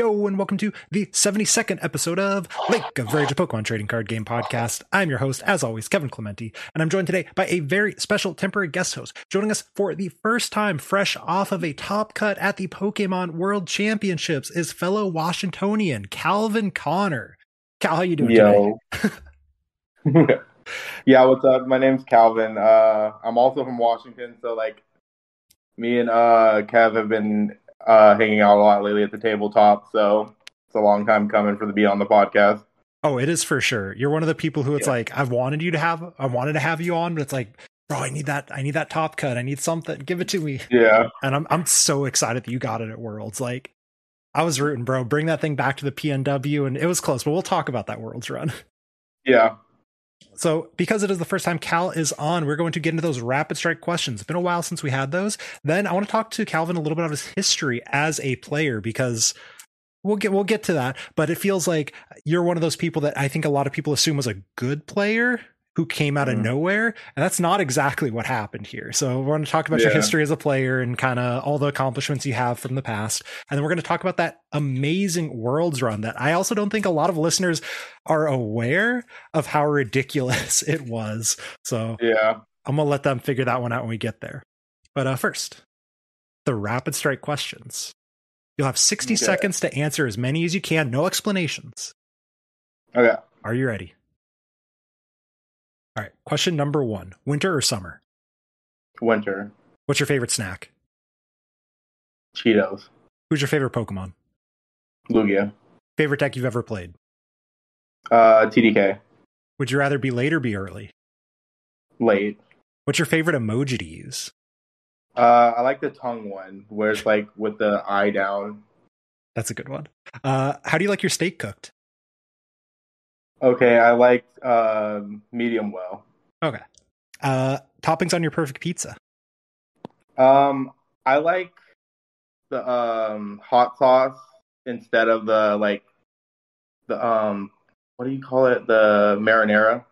Yo, and welcome to the 72nd episode of Lake of Rage, a Pokemon trading card game podcast. I'm your host, as always, Kevin Clementi, and I'm joined today by a very special temporary guest host. Joining us for the first time, fresh off of a top cut at the Pokemon World Championships, is fellow Washingtonian Calvin Connor. Cal, how you doing Yo. yeah, what's up? My name's Calvin. Uh, I'm also from Washington, so like me and uh, Kev have been uh, hanging out a lot lately at the tabletop. So it's a long time coming for the be on the podcast. Oh, it is for sure. You're one of the people who it's Yeah. like I've wanted you to have, I wanted to have you on, but it's like, bro, I need that, I need that top cut, I need something, give it to me. Yeah, And I'm I'm so excited that you got it at Worlds. Like, I was rooting, bro. Bring that thing back to the PNW, and it was close, but we'll talk about that Worlds run. yeah, So, because it is the first time Cal is on, we're going to get into those rapid strike questions. It's been a while since we had those. Then I want to talk to Calvin a little bit of his history as a player because we'll get we'll get to that. But it feels like you're one of those people that I think a lot of people assume was a good player who came out of Mhm. nowhere, and that's not exactly what happened here. So we're going to talk about your history as a player and kind of all the accomplishments you have from the past, and then we're going to talk about that amazing Worlds run that I also don't think a lot of listeners are aware of how ridiculous it was. So yeah. I'm gonna let them figure that one out when we get there. But uh, first, the rapid strike questions. You'll have 60 Okay. seconds to answer as many as you can, no explanations. Okay. Are you ready? All right. Question number one Winter or summer? Winter What's your favorite snack? Cheetos Who's your favorite Pokemon? Lugia Favorite deck you've ever played? uh, TDK Would you rather be late or be early? late. What's your favorite emoji to use? Uh, I like the tongue one where it's like with the eye down. That's a good one. Uh, how do you like your steak cooked? Okay, I like um, medium well. Okay. Uh, toppings on your perfect pizza. Um, I like the um hot sauce instead of the like the um what do you call it the marinara.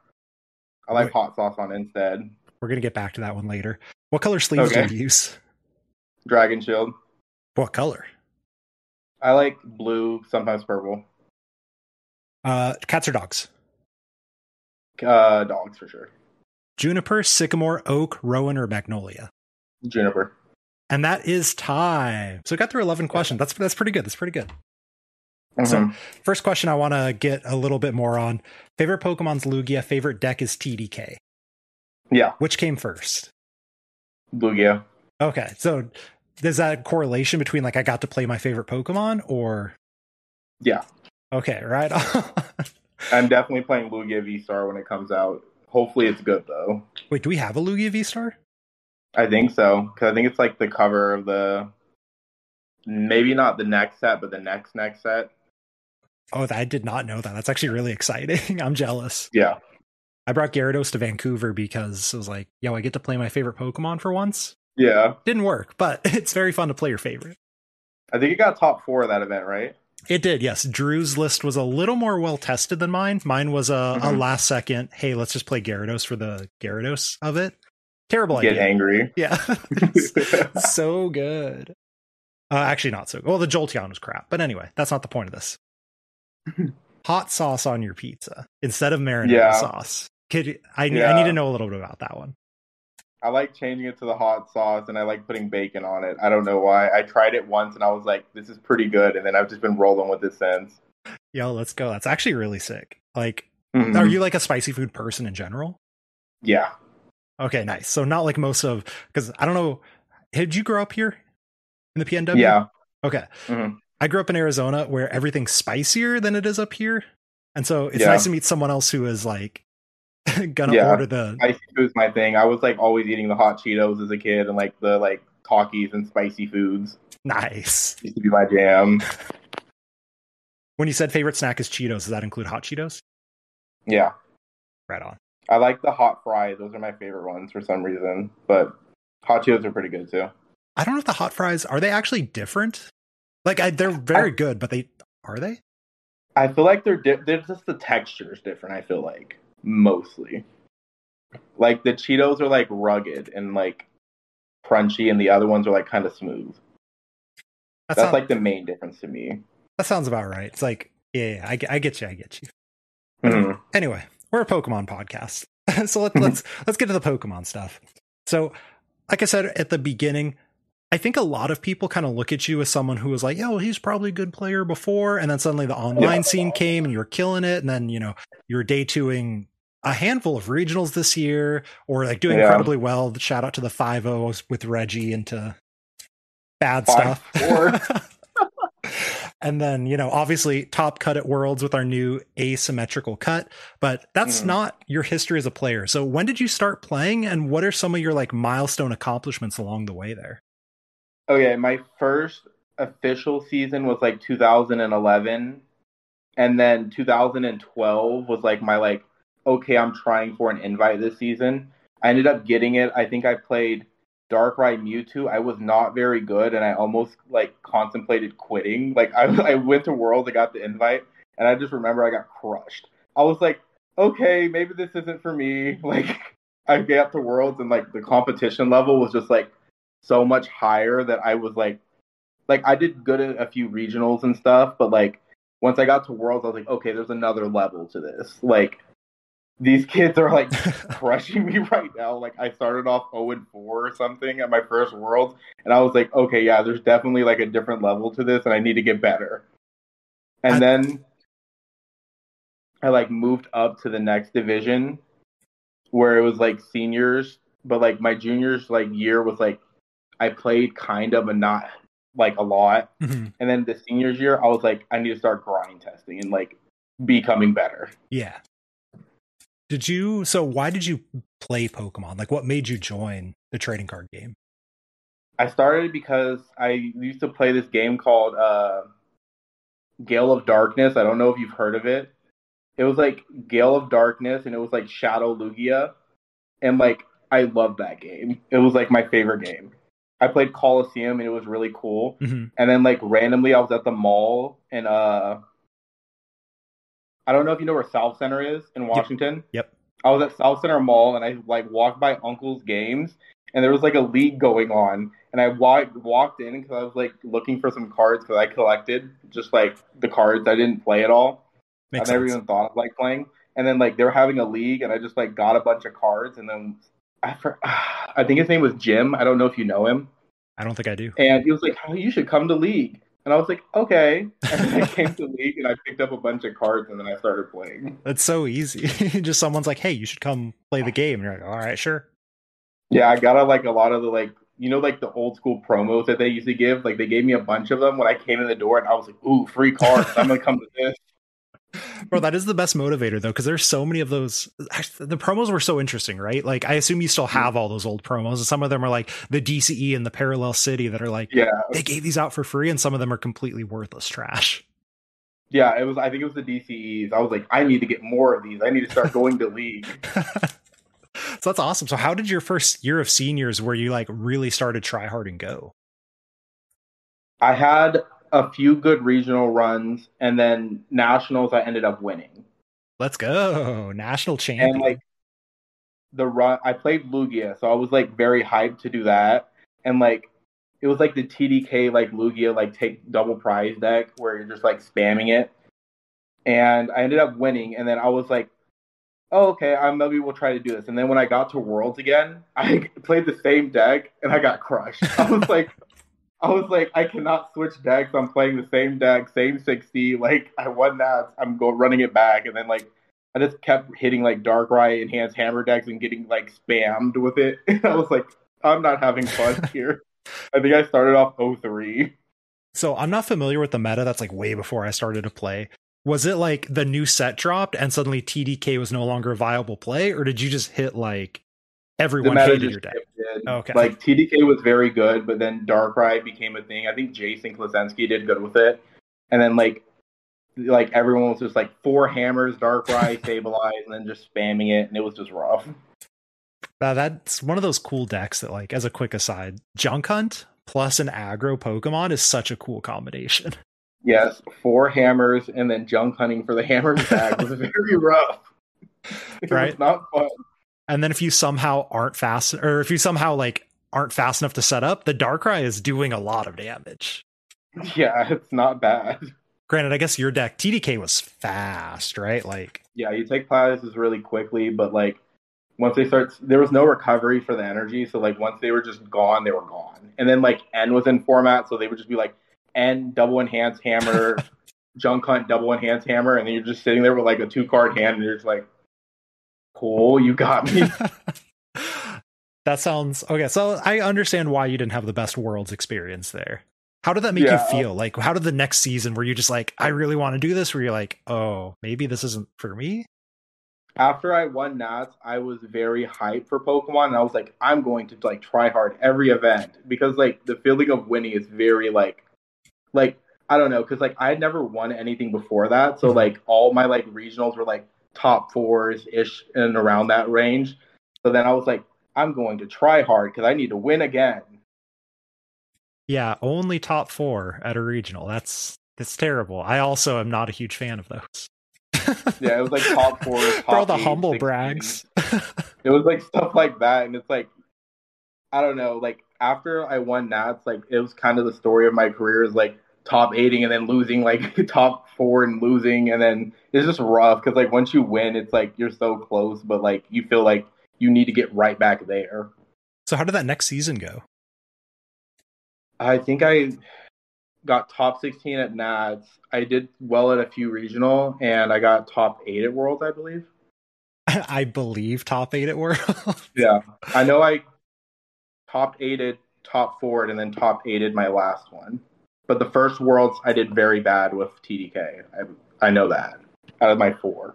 I like Wait. hot sauce on instead. We're gonna get back to that one later. What color sleeves Okay. do you use? Dragon Shield. What color? I like blue, sometimes purple. Uh, cats or dogs? Uh, dogs for sure. Juniper, sycamore, oak, rowan, or magnolia? Juniper. And that is time. So we got through eleven questions. That's that's pretty good. That's pretty good. So- Mhm. First question I want to get a little bit more on. Favorite Pokemon's Lugia. Favorite deck is TDK. yeah, Which came first? Lugia. Okay, so there's that correlation between like I got to play my favorite Pokemon or Yeah, okay, right? I'm definitely playing Lugia V Star when it comes out. Hopefully, it's good though. Wait, do we have a Lugia V Star? I think so because I think it's like the cover of the maybe not the next set, but the next next set. Oh, I did not know that. That's actually really exciting. I'm jealous. Yeah, I brought Gyarados to Vancouver because it was like, yo, I get to play my favorite Pokemon for once. yeah. Didn't work, but it's very fun to play your favorite. I think you got top four of that event, right? It did, yes. Drew's list was a little more well tested than mine. Mine was a, a Mhm. last second, hey, let's just play Gyarados for the Gyarados of it. Terrible Get idea. Get angry. Yeah. so good. Uh, actually, not so good. Well, the Jolteon was crap. But anyway, that's not the point of this. Hot sauce on your pizza instead of marinara Yeah. sauce. Could I, ne- I need to know a little bit about that one. I like changing it to the hot sauce, and I like putting bacon on it. I don't know why. I tried it once, and I was like, "This is pretty good," and then I've just been rolling with it since. Yo, let's go. That's actually really sick. Like, Mhm. are you like a spicy food person in general? Yeah. Okay, nice. So not like most of because I don't know. Did you grow up here in the PNW? Yeah. Okay. Mhm. I grew up in Arizona where everything's spicier than it is up here, and so it's Yeah. nice to meet someone else who is like gonna Yeah. order the. Spicy food's my thing. I was like always eating the hot Cheetos as a kid, and like the like Takis and spicy foods Nice. used to be my jam. When you said favorite snack is Cheetos, does that include hot Cheetos? Yeah. Right on. I like the hot fries. Those are my favorite ones for some reason, but hot Cheetos are pretty good too. I don't know if the hot fries are they actually different. Like I, they're very good, but they are they? I feel like they're di- they're just the texture is different. I feel like mostly, like the Cheetos are like rugged and like crunchy, and the other ones are like kind of smooth. That's, That's not, like the main difference to me. That sounds about right. It's like, yeah, yeah I, I get you. I get you. Mhm. Anyway, we're a Pokemon podcast, so let's let's let's get to the Pokemon stuff. So, like I said at the beginning, I think a lot of people kind of look at you as someone who was like, "Yeah, well, he's probably a good player before," and then suddenly the online Yeah. scene came and you were killing it, and then you know you're day twoing a handful of regionals this year, or like doing Yeah. incredibly well. Shout out to the five O's with Reggie into bad Five, stuff. and then you know obviously top cut at worlds with our new asymmetrical cut but that's Mhm. not your history as a player so when did you start playing and what are some of your like milestone accomplishments along the way there Okay, my first official season was like 2011, and then 2012 was like my like okay, I'm trying for an invite this season. I ended up getting it. I think I played Darkrai Mewtwo. I was not very good, and I almost like contemplated quitting. Like I I went to Worlds, I got the invite, and I just remember I got crushed. I was like, okay, maybe this isn't for me. Like I got to Worlds, and like the competition level was just like so much higher that I was like, like I did good at a few regionals and stuff, but like once I got to Worlds, I was like, okay, there's another level to this. Like these kids are like crushing me right now. Like I started off 0 and 4 or something at my first Worlds, and I was like, okay, yeah, there's definitely like a different level to this, and I need to get better. And I- then I like moved up to the next division where it was like seniors, but like my juniors like year was like I played kind of but not like a lot. Mhm. And then the seniors year I was like I need to start grind testing and like becoming better. yeah did you so why did you play pokemon like what made you join the trading card game I started because I used to play this game called uh, Gale of Darkness. I don't know if you've heard of it. It was like Gale of Darkness, and it was like Shadow Lugia, and like I loved that game. It was like my favorite game. I played Coliseum, and it was really cool. Mhm. And then like randomly, I was at the mall, and uh, I don't know if you know where Southcenter is in Washington. Yep. I was at Southcenter Mall, and I like walked by Uncle's games, and there was like a league going on, and I walked walked in because I was like looking for some cards because I collected just like the cards I didn't play at all. makes I never sense even thought of like playing. And then like they were having a league, and I just like got a bunch of cards, and then I for, I think his name was Jim. I don't know if you know him. i don't think i do And he was like, "Oh, you should come to league." And I was like, "Okay." And then I came to league, and I picked up a bunch of cards, and then I started playing. that's so easy just someone's like hey you should come play the game and you're like all right sure Yeah, I got a, like a lot of the like you know like the old school promos that they used to give. Like they gave me a bunch of them when I came in the door, and I was like, "Ooh, free cards! I'm gonna come to this." Bro, that is the best motivator though, because there's so many of those. The promos were so interesting, right? Like, I assume you still have all those old promos, and some of them are like the DCE and the Parallel City that are like Yeah, they gave these out for free, and some of them are completely worthless trash. yeah. It was. I think it was the DCEs. I was like, I need to get more of these. I need to start going to league. so that's awesome. So, how did your first year of seniors, where you like really started try hard and go? I had a few good regional runs, and then nationals. I ended up winning. Let's go, national champion. and like the run i played lugia so i was like very hyped to do that and like it was like the tdk like lugia like take double prize deck where you're just like spamming it and i ended up winning and then i was like oh okay i maybe we'll try to do this and then when i got to worlds again i played the same deck and i got crushed i was like I was like, I cannot switch decks. I'm playing the same deck, same 60. Like, I won that. I'm go running it back. And then, like, I just kept hitting, like, Dark Darkrai Enhanced Hammer decks and getting, like, spammed with it. And I was like, I'm not having fun here. I think I started off 03. So I'm not familiar with the meta. That's like way before I started to play. Was it like the new set dropped and suddenly TDK was no longer a viable play, or did you just hit like everyone hated your deck? shifted. Oh, okay. Like, TDK was very good, but then Darkrai became a thing. I think Jason Klaczynski did good with it. And then, like, like everyone was just like four hammers, Darkrai, stabilize, and then just spamming it, and it was just rough. Now, that's one of those cool decks that, like, as a quick aside, Junk Hunt plus an aggro Pokemon is such a cool combination. Yes, four hammers and then junk hunting for the hammer back was very rough. It Right. was not fun. And then if you somehow aren't fast, or if you somehow like aren't fast enough to set up, the Darkrai is doing a lot of damage. Yeah, it's not bad. Granted, I guess your deck TDK was fast, right? Like Yeah, you take Platypuses really quickly, but like once they start, there was no recovery for the energy. So like once they were just gone, they were gone. And then like N was in format, so they would just be like N double enhanced hammer, junk hunt double enhanced hammer, and then you're just sitting there with like a two card hand, and you're just like, cool, you got me. that sounds okay. So I understand why you didn't have the best worlds experience there. How did that make Yeah. you feel? Like, how did the next season were you just like, I really want to do this? Where you're like, oh, maybe this isn't for me? After I won Nats, I was very hyped for Pokemon, and I was like, I'm going to like try hard every event because like the feeling of winning is very like, like I don't know, because like I had never won anything before that, so Mhm. like all my like regionals were like top fours ish and around that range. So then I was like, I'm going to try hard because I need to win again. Yeah, only top four at a regional. That's that's terrible. I also am not a huge fan of those. Yeah, it was like top four, top For all the eight, humble 16. brags. It was like stuff like that, and it's like I don't know. Like after I won Nats, like it was kind of the story of my career is like top eighting and then losing like top four and losing, and then it's just rough because like once you win, it's like you're so close, but like you feel like you need to get right back there. so how did that next season go? I think I got top 16 at Nats. I did well at a few regional, and I got top eight at Worlds, I believe. I believe top eight at worlds Yeah, I know I top eighted, top four, and then top eighted my last one. But the first Worlds, I did very bad with TDK. I, I know that out of my four.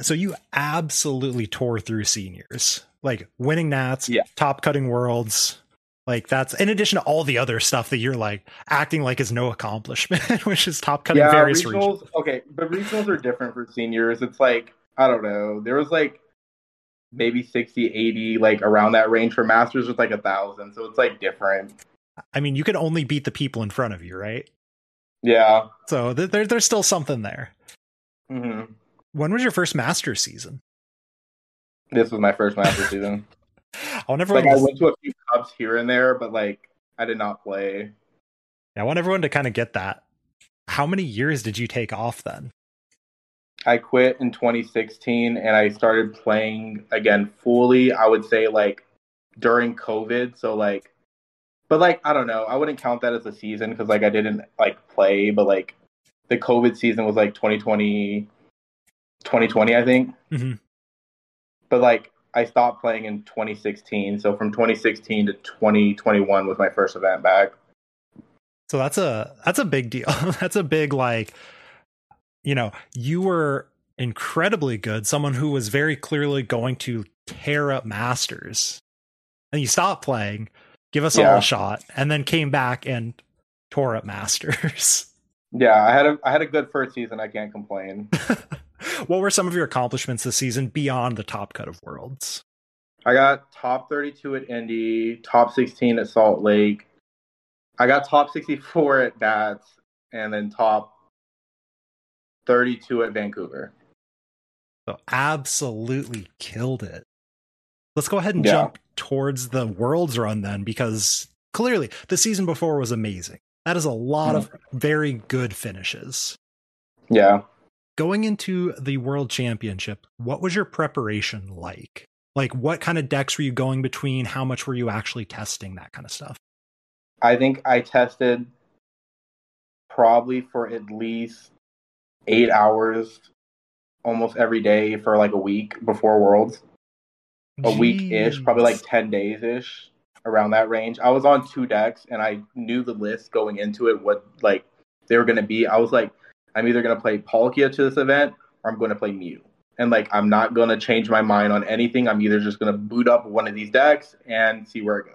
so you absolutely tore through seniors, like winning Nats, Yeah. top cutting worlds. Like that's in addition to all the other stuff that you're like acting like is no accomplishment, which is top cutting yeah, various regionals. regions. Okay, but regionals are different for seniors. It's like I don't know. There was like maybe 60, 80, like around that range. For masters, was like a thousand. So it's like different. I mean, you can only beat the people in front of you, right? Yeah. So th- there, there's still something there. hmm When was your first master season? This was my first master season. I want Like everyone. I went to a few cups here and there, but like I did not play. I want everyone to kind of get that. How many years did you take off then? I quit in 2016 and I started playing again fully. I would say like during COVID. So like, but like I don't know. I wouldn't count that as a season because like I didn't like play. But like the COVID season was like 2020, 2020, I think. Mhm. But like I stopped playing in 2016. So from 2016 to 2021 was my first event back. So that's a that's a big deal. that's a big like you know, you were incredibly good, someone who was very clearly going to tear up masters. And you stopped playing, give us all a shot, and then came back and tore up masters. Yeah, I had a I had a good first season. I can't complain. what were some of your accomplishments this season beyond the top cut of worlds? I got top 32 at Indy, top 16 at Salt Lake. I got top 64 at Bats, and then top 32 at Vancouver. So absolutely killed it. Let's go ahead and Yeah. jump towards the world's run then, because clearly the season before was amazing. That is a lot of mm-hmm. very good finishes. Yeah. Going into the world championship, what was your preparation like? Like, what kind of decks were you going between? How much were you actually testing? That kind of stuff. I think I tested probably for at least eight hours almost every day for like a week before Worlds. A week ish, probably like 10 days ish, around that range. I was on two decks and I knew the list going into it, what like they were going to be. I was like, I'm either going to play Palkia to this event or I'm going to play Mew. And like, I'm not going to change my mind on anything. I'm either just going to boot up one of these decks and see where it goes.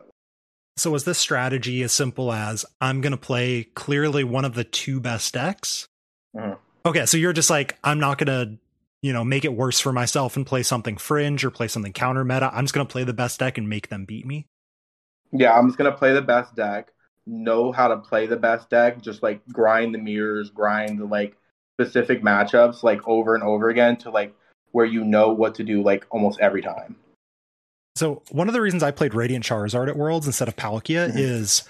So, was this strategy as simple as I'm going to play clearly one of the two best decks? Mhm. Okay, so you're just like, I'm not going to, you know, make it worse for myself and play something fringe or play something counter meta. I'm just going to play the best deck and make them beat me. Yeah, I'm just gonna play the best deck. Know how to play the best deck. Just like grind the mirrors, grind the like specific matchups like over and over again to like where you know what to do like almost every time. So, one of the reasons I played Radiant Charizard at Worlds instead of Palkia Mhm. is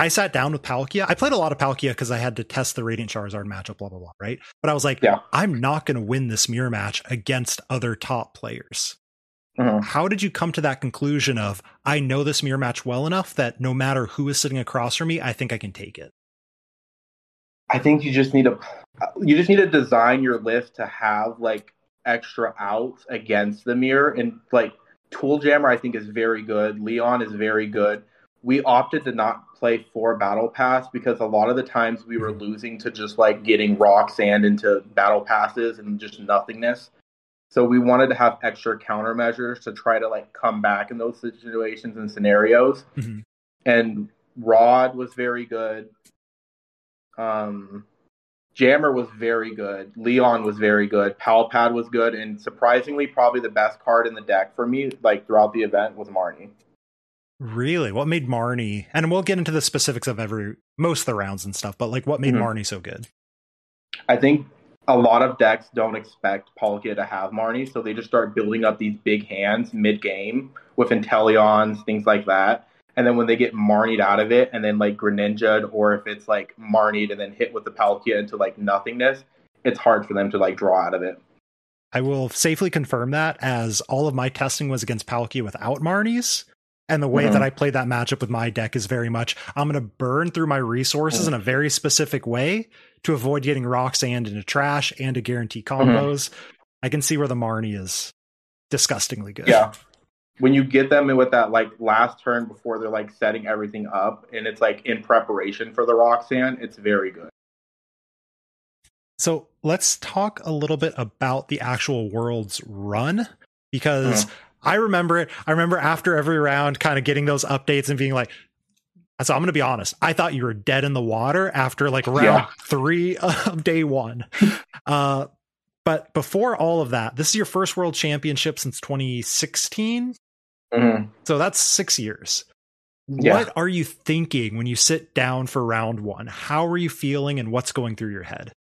I sat down with Palkia. I played a lot of Palkia because I had to test the Radiant Charizard matchup, blah, blah, blah, right? But I was like, Yeah. I'm not going to win this mirror match against other top players. Mhm. How did you come to that conclusion of, I know this mirror match well enough that no matter who is sitting across from me, I think I can take it? I think you just need to you just need to design your list to have like extra outs against the mirror and like Tool Jammer I think is very good. Leon is very good. We opted to not play for Battle Pass because a lot of the times we were losing to just like getting Roxanne into battle passes and just nothingness. So we wanted to have extra countermeasures to try to like come back in those situations and scenarios. Mhm. And Rod was very good. Um, Jammer was very good. Leon was very good. Palpad was good, and surprisingly, probably the best card in the deck for me, like throughout the event, was Marnie. Really? What made Marnie, and we'll get into the specifics of every, most of the rounds and stuff, but like what made Mhm. Marnie so good? I think a lot of decks don't expect Palkia to have Marnie, so they just start building up these big hands mid game with Inteleons, things like that. And then when they get Marnied out of it, and then like Greninja'd, or if it's like Marnied and then hit with the Palkia into like nothingness, it's hard for them to like draw out of it. I will safely confirm that as all of my testing was against Palkia without Marnies. And the way Mhm. that mm-hmm. I played that matchup with my deck is very much I'm going to burn through my resources mm. in a very specific way to avoid getting Roxanne into trash and to guarantee mm-hmm. combos. I can see where the Marnie is disgustingly good. Yeah. When you get them in with that like last turn before they're like setting everything up and it's like in preparation for the Roxanne, it's very good. So let's talk a little bit about the actual world's run because mm-hmm. I remember it. I remember after every round, kind of getting those updates and being like, so I'm going to be honest. I thought you were dead in the water after like round Yeah. three of day one. uh, but before all of that, this is your first world championship since 2016. So that's six years. Yeah. What are you thinking when you sit down for round one? How are you feeling and what's going through your head?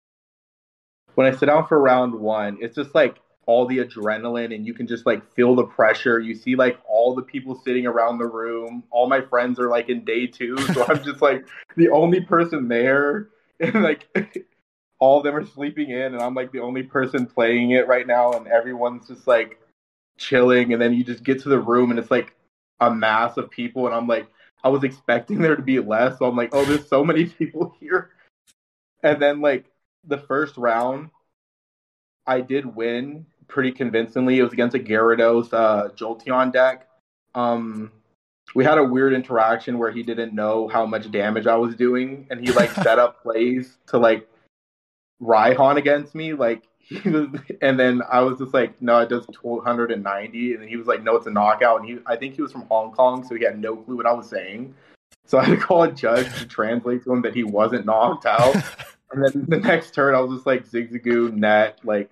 When I sit down for round one, it's just like all the adrenaline and you can just like feel the pressure. You see like all the people sitting around the room. All my friends are like in day two. So I'm just like the only person there. And like all of them are sleeping in and I'm like the only person playing it right now and everyone's just like chilling and then you just get to the room and it's like a mass of people and I'm like I was expecting there to be less. So I'm like, oh, there's so many people here. And then like the first round, I did win pretty convincingly. It was against a Gyarados uh, Jolteon deck. Um, we had a weird interaction where he didn't know how much damage I was doing, and he like set up plays to like Raihan against me. Like he was, and then I was just like, no, it does 290, and he was like, no, it's a knockout. And he, I think he was from Hong Kong, so he had no clue what I was saying. So I had to call a judge to translate to him that he wasn't knocked out. And then the next turn, I was just like zigzagoo net, like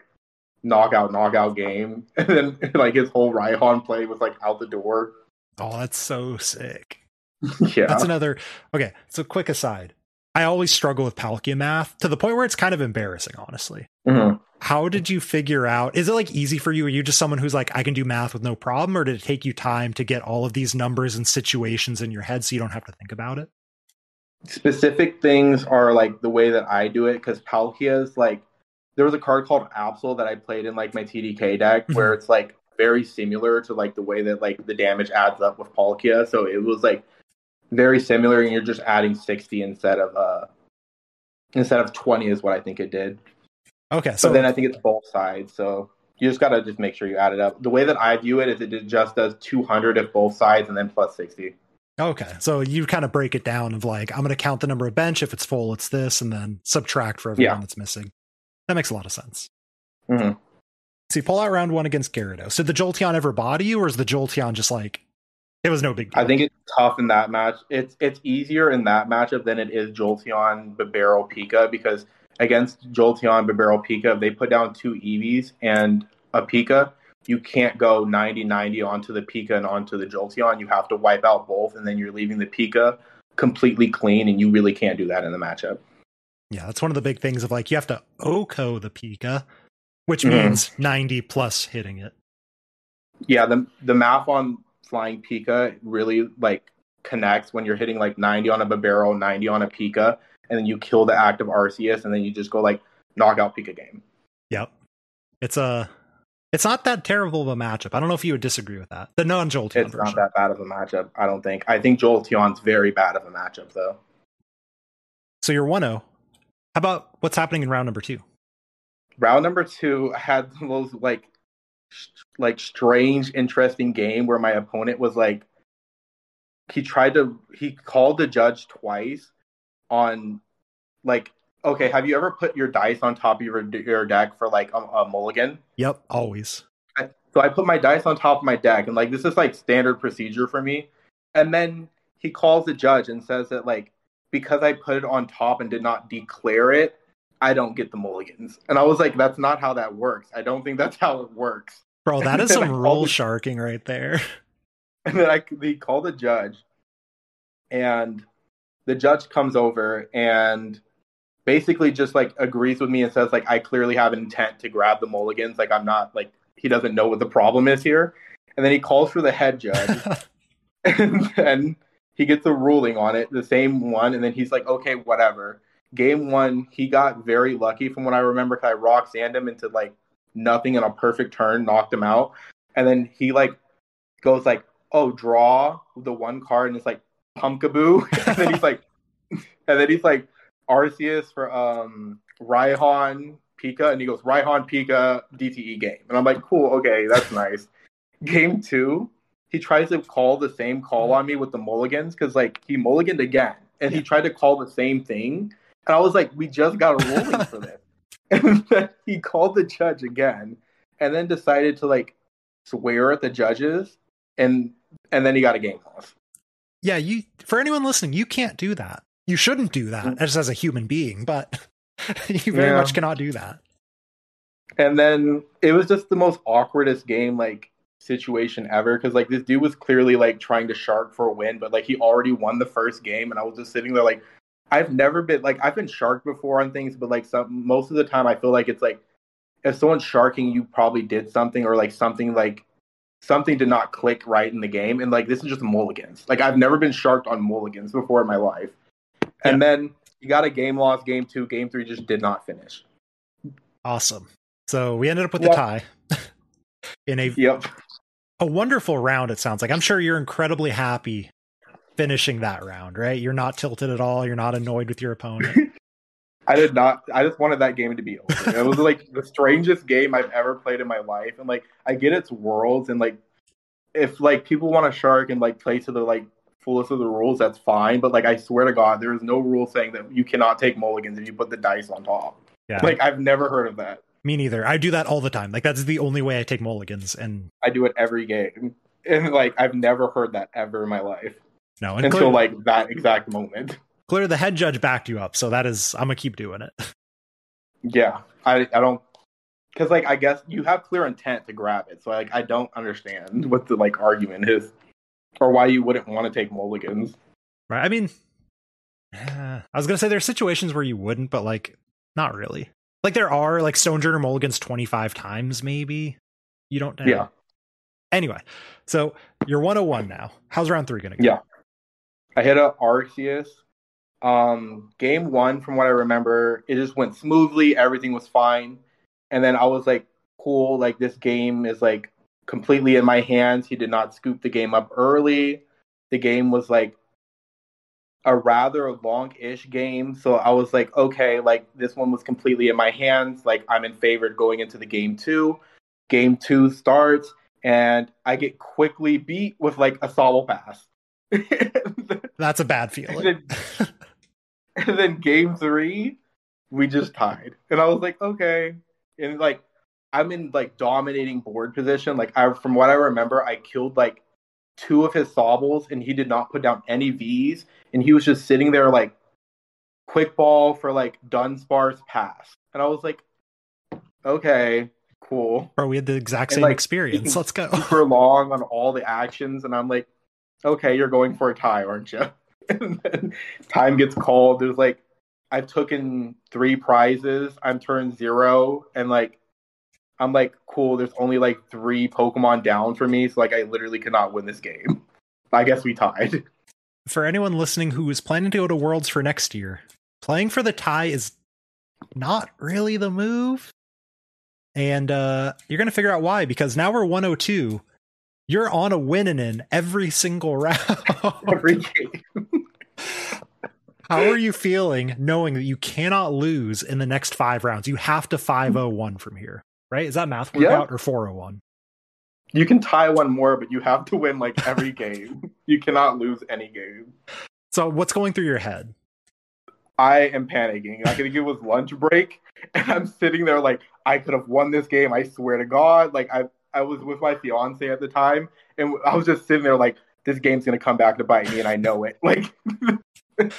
knockout, knockout game. And then like his whole Raihan play was like out the door. Oh, that's so sick. yeah. That's another. Okay, so quick aside. I always struggle with Palkia math to the point where it's kind of embarrassing, honestly. Mhm. How did you figure out? Is it like easy for you? Are you just someone who's like, I can do math with no problem? Or did it take you time to get all of these numbers and situations in your head so you don't have to think about it? Specific things are like the way that I do it because Palkia is like there was a card called Absol that I played in like my TDK deck where it's like very similar to like the way that like the damage adds up with Palkia. So it was like very similar, and you're just adding sixty instead of uh instead of twenty is what I think it did. Okay, so but then I think it's both sides. So you just gotta just make sure you add it up. The way that I view it is it just does 200 if both sides and then plus 60. okay, so you kind of break it down of like, I'm going to count the number of bench. If it's full, it's this, and then subtract for everyone Yeah. that's missing. That makes a lot of sense. Mhm. So you pull out round one against Gyarados. Did the Jolteon ever body you, or is the Jolteon just like it was no big deal? I think it's tough in that match. It's it's easier in that matchup than it is Jolteon, Bibarel, Pika because against Jolteon, Bibarel, Pika, if they put down two Eevees and a Pika, you can't go 90-90 onto the Pika and onto the Jolteon. You have to wipe out both, and then you're leaving the Pika completely clean, and you really can't do that in the matchup. Yeah, that's one of the big things of like you have to OHKO the Pika, which Mhm. means 90 plus hitting it. Yeah, the the math on flying Pika really like connects when you're hitting like 90 on a Bibarel, 90 on a Pika, and then you kill the active Arceus, and then you just go like knockout Pika game. Yep. It's a it's not that terrible of a matchup. I don't know if you would disagree with that. The non Jolteon. It's not that bad of a matchup, I don't think. I think Jolteon's very bad of a matchup though. So you're 1 0. How about what's happening in round number two? Round number two had those like like strange, interesting game where my opponent was like he tried to he called the judge twice on like okay have you ever put your dice on top of your, your deck for like a, a mulligan? Yep always. I, so i put my dice on top of my deck and like this is like standard procedure for me. And then he calls the judge and says that like because i put it on top and did not declare it i don't get the mulligans. And i was like that's not how that works. I don't think that's how it works. Bro that is some rule sharking right there. And then I they call the judge, and the judge comes over and basically just like agrees with me and says like I clearly have intent to grab the mulligans. Like I'm not like he doesn't know what the problem is here. And then he calls for the head judge, and then he gets a ruling on it, the same one. And then he's like, okay, whatever. Game one, he got very lucky from what I remember. Cause I Roxanne him into like nothing in a perfect turn, knocked him out. And then he like goes like, oh, draw the one card, and it's like Pumpkaboo, and then he's like, and then he's like Arceus for um Raihan Pika, and he goes Raihan Pika DTE game, and I'm like, cool, okay, that's nice. game two, he tries to call the same call on me with the mulligans because like he mulliganed again, and he tried to call the same thing, and I was like, we just got a ruling for this, and then he called the judge again, and then decided to like swear at the judges and and then he got a game loss. Yeah, you for anyone listening, you can't do that. You shouldn't do that mm-hmm. just as a human being, but you very yeah. much cannot do that. And then it was just the most awkwardest game like situation ever because like this dude was clearly like trying to shark for a win, but like he already won the first game, and I was just sitting there like I've never been like I've been sharked before on things, but like some most of the time I feel like it's like if someone's sharking, you probably did something or like something like something did not click right in the game. And like this is just mulligans. Like I've never been sharked on mulligans before in my life. And then you got a game loss, game two, game three just did not finish. Awesome. So we ended up with yep. the tie in a yep. A wonderful round. It sounds like I'm sure you're incredibly happy finishing that round, right? You're not tilted at all. You're not annoyed with your opponent. I did not. I just wanted that game to be over. It was like the strangest game I've ever played in my life, and like I get its worlds, and like if like people want to shark and like play to the like fullest of the rules, that's fine. But like I swear to God, there is no rule saying that you cannot take mulligans if you put the dice on top. Yeah. Like I've never heard of that. Me neither. I do that all the time. Like that's the only way I take mulligans, and I do it every game. And like I've never heard that ever in my life. No, until like that exact moment. Clear the head judge backed you up, so that is I'm gonna keep doing it. Yeah, I I don't because like I guess you have clear intent to grab it, so like I don't understand what the like argument is, or why you wouldn't want to take mulligans. Right. I mean, I was gonna say there's situations where you wouldn't, but like not really. Like there are like Sojourner mulligans 25 times, maybe. You don't. know. Yeah. Anyway, so you're 101 now. How's round three gonna go? Yeah. I hit a Arceus um, game one, from what I remember, it just went smoothly. Everything was fine. And then I was like, cool, like this game is like completely in my hands. He did not scoop the game up early. The game was like a rather long-ish game. So I was like, okay, like this one was completely in my hands. Like I'm in favor going into the game two. Game two starts and I get quickly beat with like a Sobble pass. That's a bad feeling. And then game three, we just tied. And I was like, okay. And like, I'm in like dominating board position. Like, I, from what I remember, I killed like two of his Sobbles and he did not put down any Vs. And he was just sitting there like, quick ball for like Dunsparce pass. And I was like, okay, cool. Bro, we had the exact same like, experience. Let's go. Super long on all the actions. And I'm like, okay, you're going for a tie, aren't you? and then time gets called. There's like I've taken three prizes. I'm turned zero, and like I'm like, cool. There's only like three Pokemon down for me, so like I literally cannot win this game. I guess we tied. for anyone listening who is planning to go to Worlds for next year, playing for the tie is not really the move. And uh, you're going to figure out why because now we're 102. You're on a winning in every single round. Every game. How are you feeling knowing that you cannot lose in the next five rounds? You have to 501 from here, right? Is that math work Yeah. or 401? You can tie one more, but you have to win like every game. You cannot lose any game. So, what's going through your head? I am panicking. I think it was lunch break, and I'm sitting there like I could have won this game. I swear to God. Like I, I was with my fiance at the time, and I was just sitting there like this game's gonna come back to bite me, and I know it. Like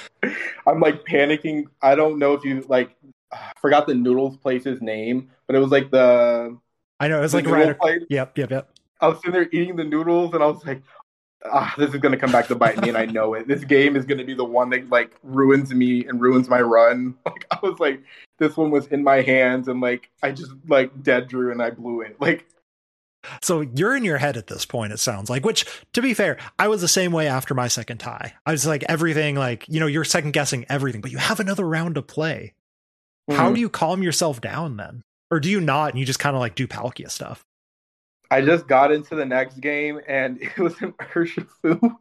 I'm like panicking. I don't know if you like. I forgot the noodles place's name, but it was like the. I know it was like right. place. Yep, yep, yep. I was sitting there eating the noodles, and I was like, ah, this is gonna come back to bite me, and I know it. This game is gonna be the one that like ruins me and ruins my run. Like I was like, this one was in my hands, and like I just like dead drew and I blew it. Like So you're in your head at this point, it sounds like, which to be fair, I was the same way after my second tie. I was like, everything, like, you know, you're second guessing everything, but you have another round to play. How mhm. do you calm yourself down then? Or do you not and you just kind of like do Palkia stuff? I just got into the next game, and it was an Urshifu.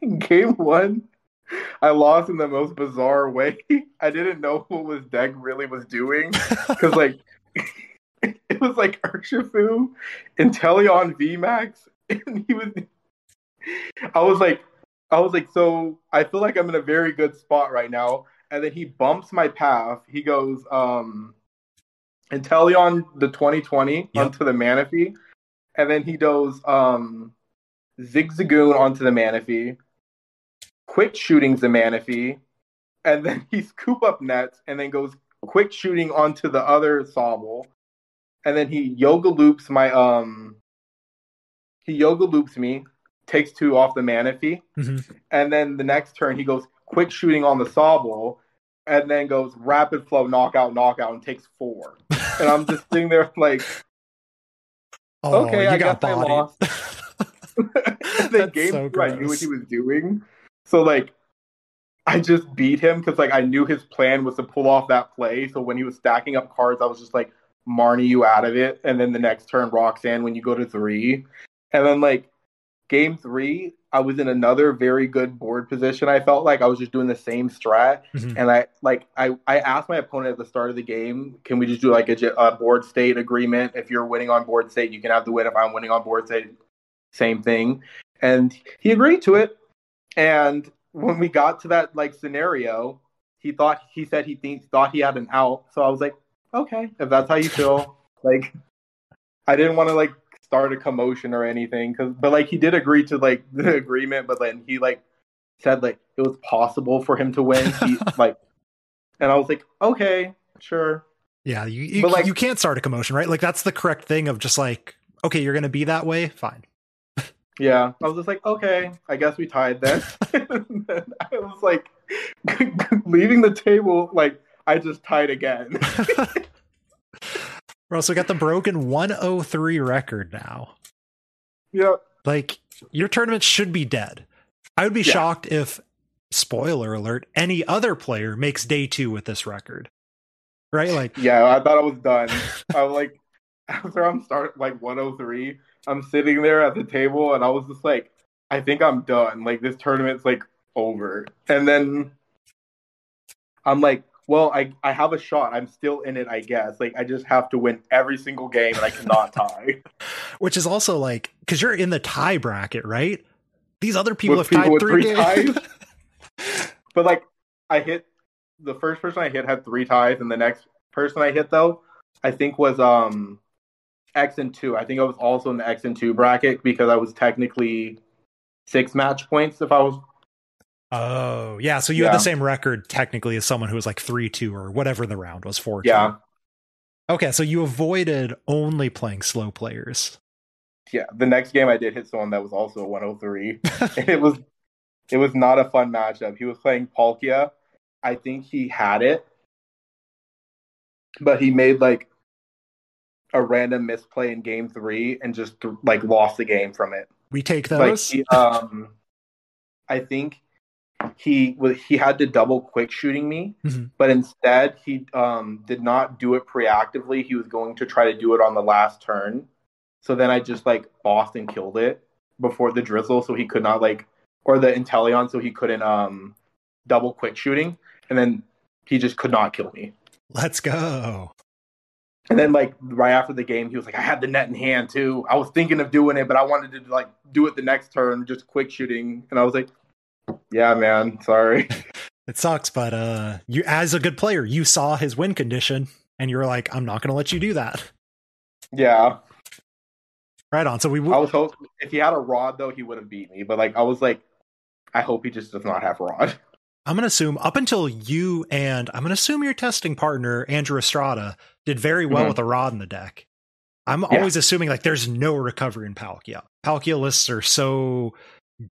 In game one, I lost in the most bizarre way. I didn't know what was deck really was doing. because like it was like Urshifu, Inteleon VMAX, and he was. I was like, I was like, so I feel like I'm in a very good spot right now, and then he bumps my path. He goes, um, Inteleon the 2020 Yep. onto the Manaphy, and then he goes, um, Zigzagoon onto the Manaphy, quick shootings the Manaphy, and then he scoop up nets, and then goes quick shooting onto the other Sobble, and then he yoga loops my um he yoga loops me, takes two off the Manaphy, Mhm. and then the next turn he goes quick shooting on the Sobble, and then goes rapid flow knockout knockout and takes four. And I'm just sitting there like Oh, Okay, you I got guess I bodied. lost. the That's game so I knew what he was doing. So like I just beat him because like I knew his plan was to pull off that play. So when he was stacking up cards, I was just like, Marnie, you out of it. And then the next turn, Roxanne, when you go to three. And then like game three, I was in another very good board position. I felt like I was just doing the same strat. Mhm. And I like I, I asked my opponent at the start of the game, can we just do like a board state agreement? If you're winning on board state, you can have the win. If I'm winning on board state, same thing. And he agreed to it. And when we got to that like scenario, he thought he said he thinks thought he had an out. So I was like, okay, if that's how you feel, like I didn't want to like start a commotion or anything, because but like he did agree to like the agreement, but then he like said like it was possible for him to win. He like, and I was like, okay, sure. Yeah, you you, like- you can't start a commotion, right? Like that's the correct thing of just like, okay, you're gonna be that way, fine. Yeah, I was just like, okay, I guess we tied then. and then I was like, leaving the table, like I just tied again. We're also got the broken 103 record now. yeah, Like your tournament should be dead. I would be Yeah. shocked if, spoiler alert, any other player makes day two with this record. Right? Like, yeah, I thought I was done. I was like, after I'm start like 103, I'm sitting there at the table, and I was just like, I think I'm done. Like this tournament's like over. And then I'm like, well, I I have a shot. I'm still in it, I guess. Like I just have to win every single game, and I cannot tie. which is also like, because you're in the tie bracket, right? These other people With have tied people with three, three games. But like, I hit the first person I hit had three ties, and the next person I hit though, I think was um X and two. I think I was also in the X and two bracket because I was technically six match points if I was. Oh, yeah. So you had the same record technically as someone who was like 3 2 or whatever the round was 4 Yeah, Okay, so you avoided only playing slow players. yeah. The next game I did hit someone that was also 103, and it was it was not a fun matchup. He was playing Palkia. I think he had it, but he made like a random misplay in game three and just like lost the game from it. We take Like those. he, um, I think he was he had to double quick shooting me, Mhm. but instead he um, did not do it preactively. He was going to try to do it on the last turn. So then I just like bossed and killed it before the Drizzile, so he could not like or the Inteleon, so he couldn't um double quick shooting, and then he just could not kill me. Let's go. And then like right after the game, he was like, "I had the net in hand too. I was thinking of doing it, but I wanted to like do it the next turn, just quick shooting." And I was like, "Yeah, man, sorry." It sucks, but uh you as a good player, you saw his win condition and you were like, I'm not gonna let you do that. yeah, Right on. So we I was hoping if he had a rod though, he would have beat me. But like I was like, I hope he just does not have rod. I'm gonna assume up until you and I'm gonna assume your testing partner, Andrew Estrada, did very well Mhm. with a rod in the deck. I'm Yeah. always assuming like there's no recovery in Palkia. Palkia lists are so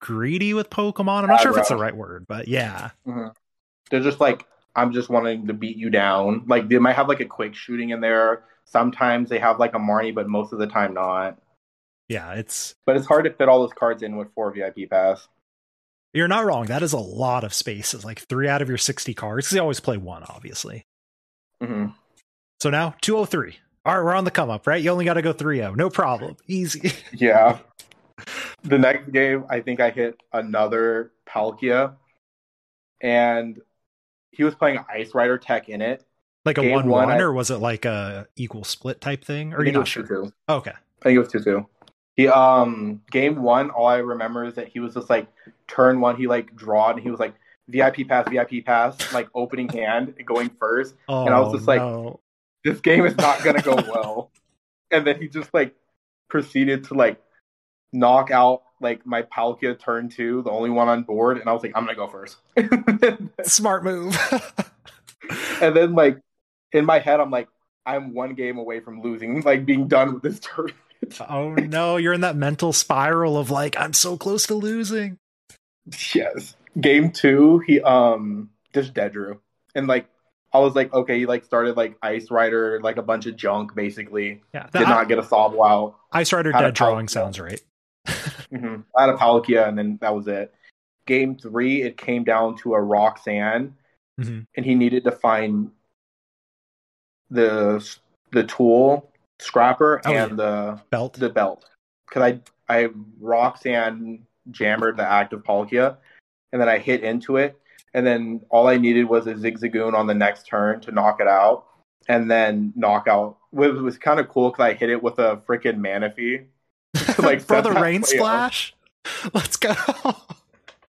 greedy with Pokemon. I'm not sure if it's the right word, but yeah. They're just like, I'm just wanting to beat you down. Like they might have like a quick shooting in there. Sometimes they have like a Marnie, but most of the time not. Yeah, it's But it's hard to fit all those cards in with four VIP pass. you're not wrong. That is a lot of spaces. Like three out of your 60 cards. you always play one, obviously. hmm So now 203. All right, we're on the come up, right? You only got to go 3 0. No problem. Easy. Yeah. The next game, I think I hit another Palkia, and he was playing Ice Rider Tech in it. like a Game 1 one, I- or was it like a equal split type thing? Or you not sure? 2-2. Okay. I think it was two two. He um game one, all I remember is that he was just like turn one, he like drawed and he was like VIP pass, VIP pass, like opening hand, going first. Oh, And I was just like- no. This game is not gonna go well. and then he just like proceeded to like knock out like my Palkia turn two, the only one on board, and I was like, I'm gonna go first. Smart move. And then like in my head, I'm like, I'm one game away from losing, like being done with this tournament. oh no, you're in that mental spiral of like, I'm so close to losing. Yes. Game two, he um just dead drew. And like I was like, okay, he like started like Ice Rider, like a bunch of junk basically. Yeah. Did not get a Sobble out. Ice Rider dead drawing sounds right. Mm-hmm. I had a Palkia and then that was it. Game three, it came down to a Roxanne Mhm. and he needed to find the the tool scrapper Oh, and the Belt. the belt because I I Roxanne jammered the active Palkia, and then I hit into it, and then all I needed was a Zigzagoon on the next turn to knock it out, and then knock out. It was kind of cool because I hit it with a freaking Manaphy, like, For the rain up. splash. Let's go.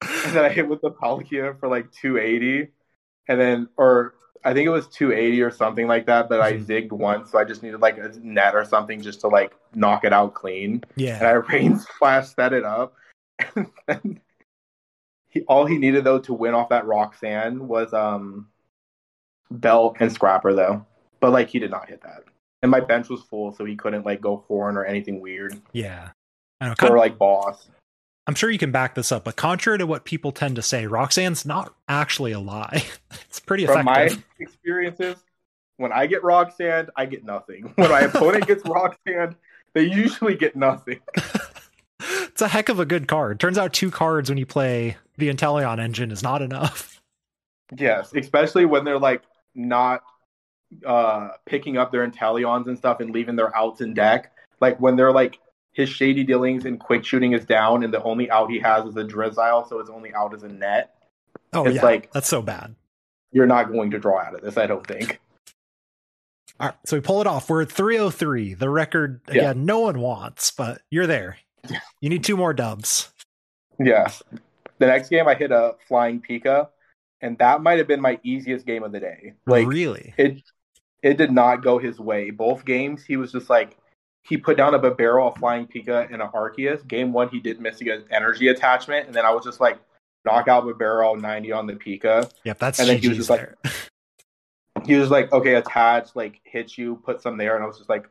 and then I hit with the Palkia for like 280, and then or I think it was 280 or something like that. But I Mhm. zigged once, so I just needed like a net or something just to like knock it out clean. Yeah, and. I rain splash set it up. And then he, all he needed though to win off that Roxanne was um belt and scrapper though, but like he did not hit that. And my bench was full, so he couldn't like go horn or anything weird Yeah. I know. Con- or like boss. I'm sure you can back this up, but contrary to what people tend to say, Roxanne's not actually a lie. it's pretty From my experiences, when I get Roxanne, I get nothing. When my opponent gets Roxanne, they usually get nothing. it's a heck of a good card. Turns out two cards when you play the Inteleon engine is not enough. Yes, especially when they're like not uh picking up their Inteleons and stuff and leaving their outs in deck. Like when they're like his shady dealings and quick shooting is down and the only out he has is a Drizzile, so his only out is a net. Oh It's yeah, like- that's so bad. You're not going to draw out of this, I don't think. All right, so we pull it off. We're at 303. The record Yeah. again, no one wants, but you're there. You need two more dubs. Yeah. The next game I hit a flying Pika, and that might have been my easiest game of the day. Like really? it it did not go his way. Both games, he was just like he put down a Bibarel, a Flying Pika, and an Arceus. Game one, he did miss an energy attachment, and then I was just like knock out Bibarel, ninety on the Pika. Yep, that's And then he was GG's just like- He was like, okay, attach, like hit you, put some there, and I was just like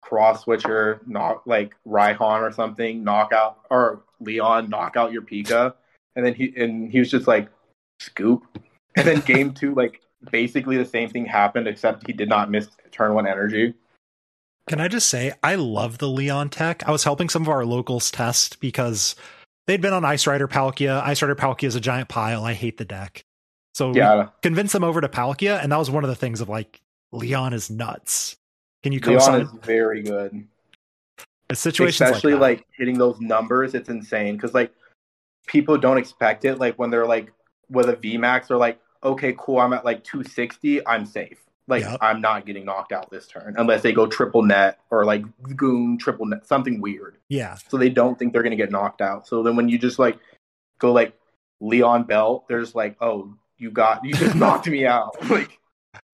cross switcher, knock like Raihan or something, knock out or Leon, knock out your Pika, and then he and he was just like scoop, and then game two, like basically the same thing happened except he did not miss turn one energy. Can I just say, I love the Leon tech. I was helping some of our locals test because they'd been on Ice Rider Palkia. Ice Rider Palkia is a giant pile. I hate the deck. So Yeah, convince them over to Palkia, and that was one of the things of like Leon is nuts. Can you Leon co-sign is very good. a situation Especially like, like, hitting those numbers, it's insane because like people don't expect it. Like when they're like with a VMAX, they're like, okay, cool, I'm at like 260, I'm safe. Like Yep. I'm not getting knocked out this turn unless they go triple net or like goon triple net, something weird. Yeah, So they don't think they're gonna get knocked out. So then when you just like go like Leon Bell, they're just like, oh, you got you just knocked me out. Like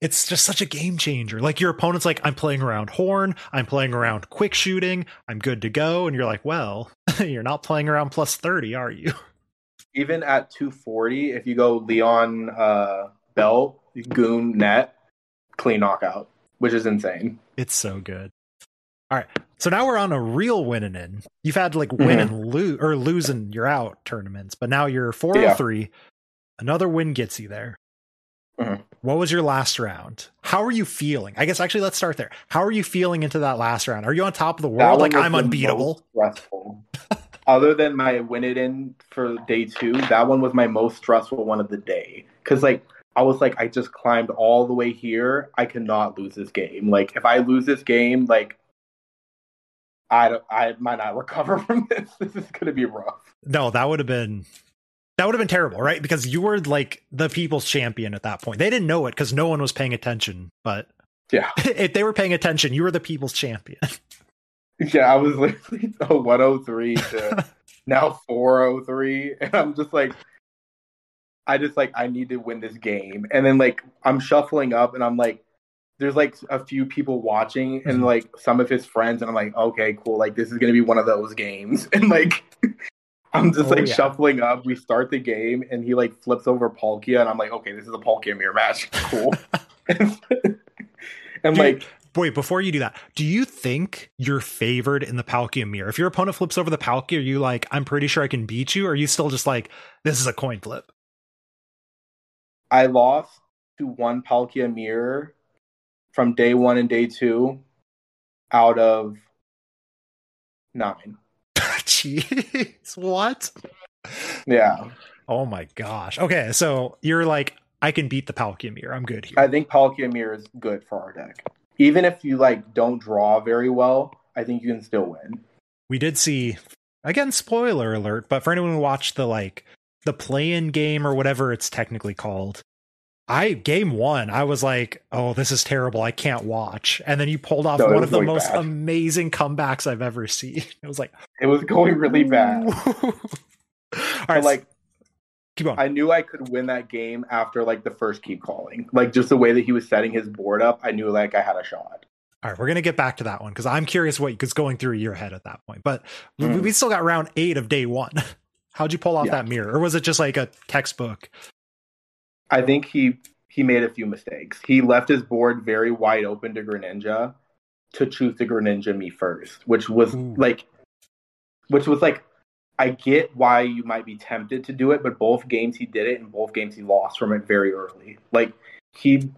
it's just such a game changer. Like your opponent's like, I'm playing around Horn, I'm playing around quick shooting, I'm good to go, and you're like, well, you're not playing around plus thirty, are you? Even at 240, if you go Leon uh, Bell, Goon Net, clean knockout, which is insane. It's so good. All right. So now we're on a real winning in. You've had like win Mhm. and lose or losing you're out tournaments, but now you're 403. Another win gets you there. Mhm. What was your last round? How are you feeling? I guess actually let's start there. How are you feeling into that last round? Are you on top of the world? Like I'm unbeatable. Stressful. Other than my win it in for day two, that one was my most stressful one of the day. Because like I was like, I just climbed all the way here. I cannot lose this game. Like if I lose this game, like I don't- I might not recover from this. This is gonna be rough. No, that would have been that would have been terrible, right? Because you were like the people's champion at that point. They didn't know it because no one was paying attention, but Yeah. if they were paying attention, you were the people's champion. Yeah, I was literally a 103 to now 403, and I'm just like, I just like I need to win this game, and then like I'm shuffling up, and I'm like, there's like a few people watching, and Mhm. like some of his friends, and I'm like, okay, cool, like this is gonna be one of those games, and like. I'm just Oh, like yeah. shuffling up. We start the game, and he like flips over Palkia, and I'm like, okay, this is a Palkia mirror match. Cool. and Dude, like, Wait, before you do that, do you think you're favored in the Palkia mirror? If your opponent flips over the Palkia, are you like, I'm pretty sure I can beat you? Or are you still just like, this is a coin flip? I lost to one Palkia mirror from day one and day two out of nine. Jeez, what? Yeah. Oh my gosh. Okay, so you're like, I can beat the Palkia mirror. I'm good here. I think Palkia mirror is good for our deck. Even if you like don't draw very well, I think you can still win. we did see again spoiler alert but for anyone who watched the like the play-in game or whatever it's technically called i game one i was like oh this is terrible i can't watch and then you pulled off No, one of the most bad. amazing comebacks i've ever seen it was like It was going really bad. all But like keep going I knew I could win that game after like the first keep calling. Like just the way that he was setting his board up, I knew like I had a shot. all right we're gonna get back to that one because i'm curious what was going through your head at that point but we, Mm. we still got round eight of day one how'd you pull off Yeah. that mirror or was it just like a textbook I think he he made a few mistakes. He left his board very wide open to Greninja to choose the Greninja me first, which was Ooh. like which was like I get why you might be tempted to do it, but both games he did it and both games he lost from it very early. Like he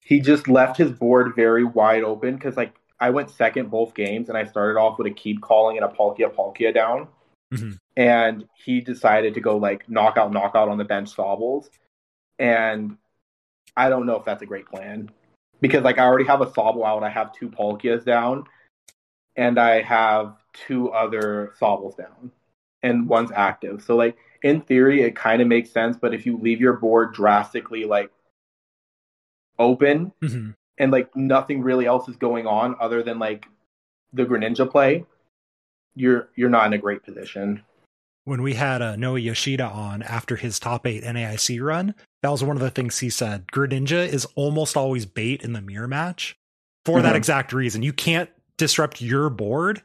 he just left his board very wide open because like I went second both games and I started off with a keep calling and a Palkia Palkia down. Mhm. And he decided to go like knockout knockout on the bench Sobbles. And I don't know if that's a great plan. Because like I already have a Sobble out, I have two Palkias down, and I have two other Sobbles down. And one's active. So like in theory it kind of makes sense, but if you leave your board drastically like open Mhm. and like nothing really else is going on other than like the Greninja play, you're you're not in a great position. when we had uh, Noah Yoshida on after his top eight NAIC run, that was one of the things he said. Greninja is almost always bait in the mirror match for that Mhm. exact reason. You can't disrupt your board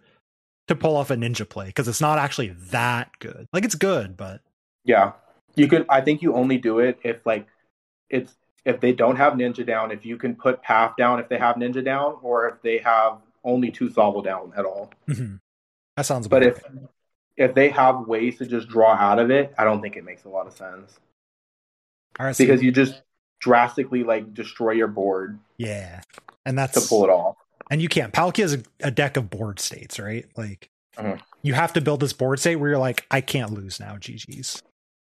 to pull off a ninja play because it's not actually that good. Like it's good, but Yeah. You could I think you only do it if like it's if they don't have ninja down, if you can put path down if they have ninja down, or if they have only two Sobble down at all. mhm. that sounds. But if right. if they have ways to just draw out of it, I don't think it makes a lot of sense. all right, so- Because you just drastically like destroy your board yeah, and that's to pull it off. And you can't. Palkia is a, a deck of board states, right? Like Mhm. you have to build this board state where you're like, I can't lose now. GG's.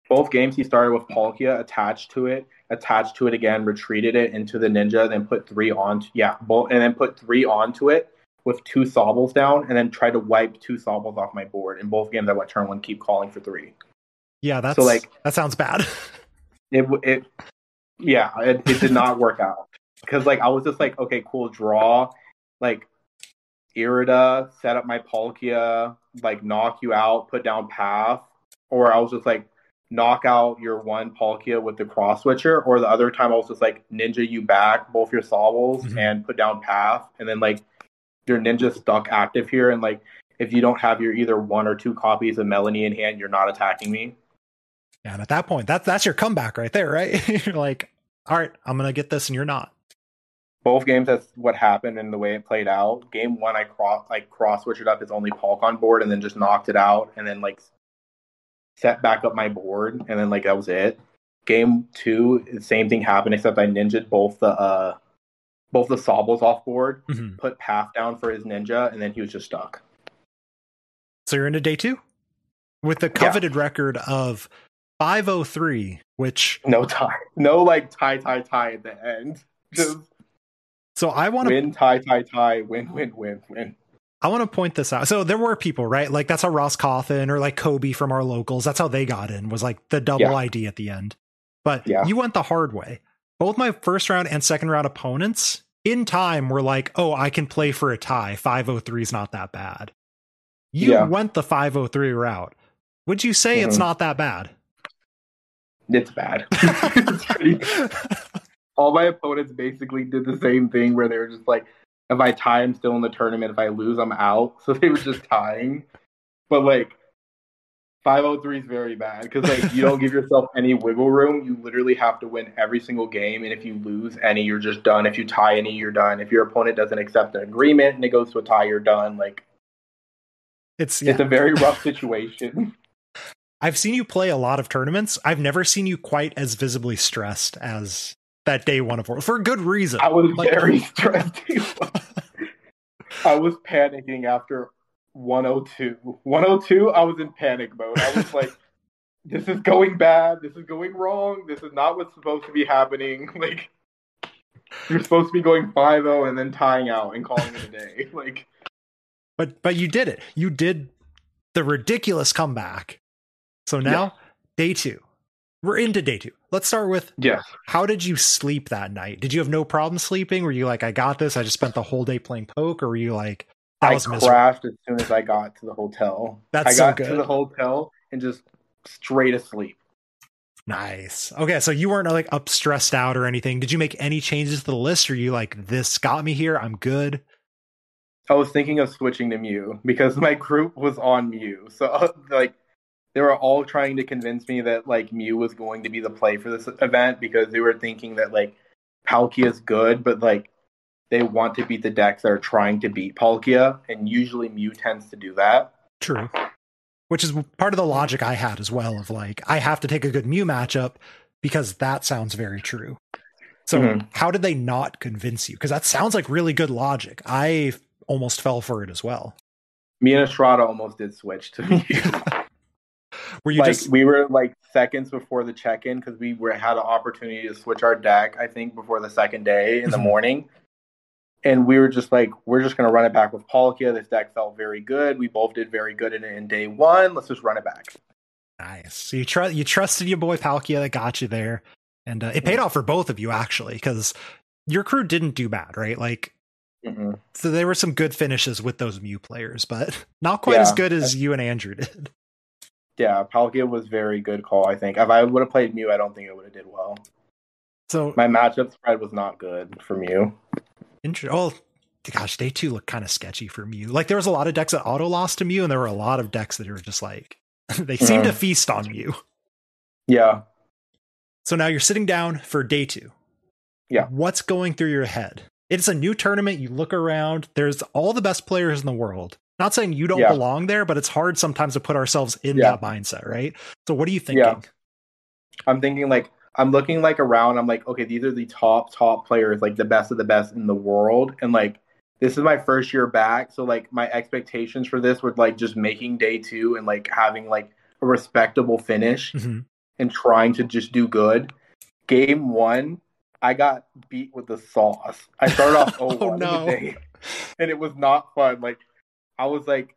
Both games he started with Palkia attached to it, attached to it again, retreated it into the ninja, then put three on yeah, both and then put three onto it with two sobbles down, and then tried to wipe two sobbles off my board. In both games I went turn one, keep calling for three. Yeah, that's So, like- that sounds bad. It it yeah, it, it did not work out. Because like I was just like, okay, cool, draw, like Irida, set up my Palkia, like knock you out, put down path, or I was just like knock out your one Palkia with the cross switcher, or the other time I was just like ninja you back both your Sobbles Mhm. and put down path, and then like your ninja stuck active here, and like if you don't have your either one or two copies of Melony in hand, you're not attacking me. Yeah, and at that point, that's that's your comeback right there, right? you're like, all right, I'm gonna get this, and you're not. Both games that's what happened and the way it played out. Game one I cross like cross switched it up his only Polk on board and then just knocked it out and then like set back up my board and then like that was it. Game two, the same thing happened except I ninja'd both the uh both the Sobbles off board, Mhm. put path down for his ninja, and then he was just stuck. So you're into day two with the coveted record of 503, which No tie. No like tie tie tie at the end. Just so I want to win, tie, tie, tie, win, win, win, win. I want to point this out. So there were people, right? Like that's how Ross Cawthon or like Kobe from our locals. That's how they got in. Was like the double Yeah. ID at the end. But Yeah. you went the hard way. Both my first round and second round opponents in time were like, "Oh, I can play for a tie. 503 is not that bad." You Yeah. went the 503 route. Would you say it's Mhm. not that bad? It's bad. It's pretty all my opponents basically did the same thing where they were just like, if I tie, I'm still in the tournament. If I lose, I'm out. So they were just tying. But like, 503 is very bad because like you don't give yourself any wiggle room. You literally have to win every single game, and if you lose any, you're just done. If you tie any, you're done. If your opponent doesn't accept an agreement and it goes to a tie, you're done. Like It's yeah. it's a very rough situation. I've seen you play a lot of tournaments. I've never seen you quite as visibly stressed as that day one of World for a good reason. I was Like- very stressed. I was panicking after 102. 102, I was in panic mode. I was like, this is going bad. This is going wrong. This is not what's supposed to be happening. Like, you're supposed to be going 5 0 and then tying out and calling it a day. Like, But but you did it. You did the ridiculous comeback. So now day two. We're into day two. Let's start with yeah. how did you sleep that night? Did you have no problem sleeping? Were you like, I got this? I just spent the whole day playing poke, or were you like, I was miserable? crashed as soon as I got to the hotel. That's I so got good. to the hotel and just straight asleep. Nice. Okay, so you weren't like up stressed out or anything. Did you make any changes to the list? Or you like, this got me here. I'm good. I was thinking of switching to Mew because my group was on Mew. So like they were all trying to convince me that like Mew was going to be the play for this event because they were thinking that like Palkia is good, but like they want to beat the decks that are trying to beat Palkia, and usually Mew tends to do that. True. Which is part of the logic I had as well of like, I have to take a good Mew matchup because that sounds very true. So, Mhm. how did they not convince you? Because that sounds like really good logic. I almost fell for it as well. Me and Estrada almost did switch to Mew. Were you like just we were like seconds before the check-in because we were had an opportunity to switch our deck. I think before the second day in the Mhm. morning, and we were just like, we're just gonna run it back with Palkia. This deck felt very good. We both did very good in it in day one. Let's just run it back. nice? So you trust you trusted your boy Palkia that got you there, and uh, it paid off for both of you actually because your crew didn't do bad, right? Like, Mhm. so there were some good finishes with those Mew players, but not quite as good as you and Andrew did. Yeah, Palkia was very good call. I think if I would have played Mew, I don't think it would have did well. So My matchup spread was not good for Mew. Inter- oh, gosh, day two looked kind of sketchy for Mew. Like there was a lot of decks that auto lost to Mew, and there were a lot of decks that were just like they seemed to Mhm. feast on Mew. Yeah, So now you're sitting down for day two. Yeah. What's going through your head? It's a new tournament. You look around. There's all the best players in the world. Not saying you don't Yeah. belong there, but it's hard sometimes to put ourselves in Yeah. that mindset, right? So what are you thinking? Yeah. I'm thinking like I'm looking like around. I'm like, okay, these are the top top players, like the best of the best in the world, and like this is my first year back, so like my expectations for this were like just making day two and like having like a respectable finish Mhm. and trying to just do good. Game one, I got beat with the sauce. I started off Oh, 0 1 no. the day, and it was not fun. Like I was like,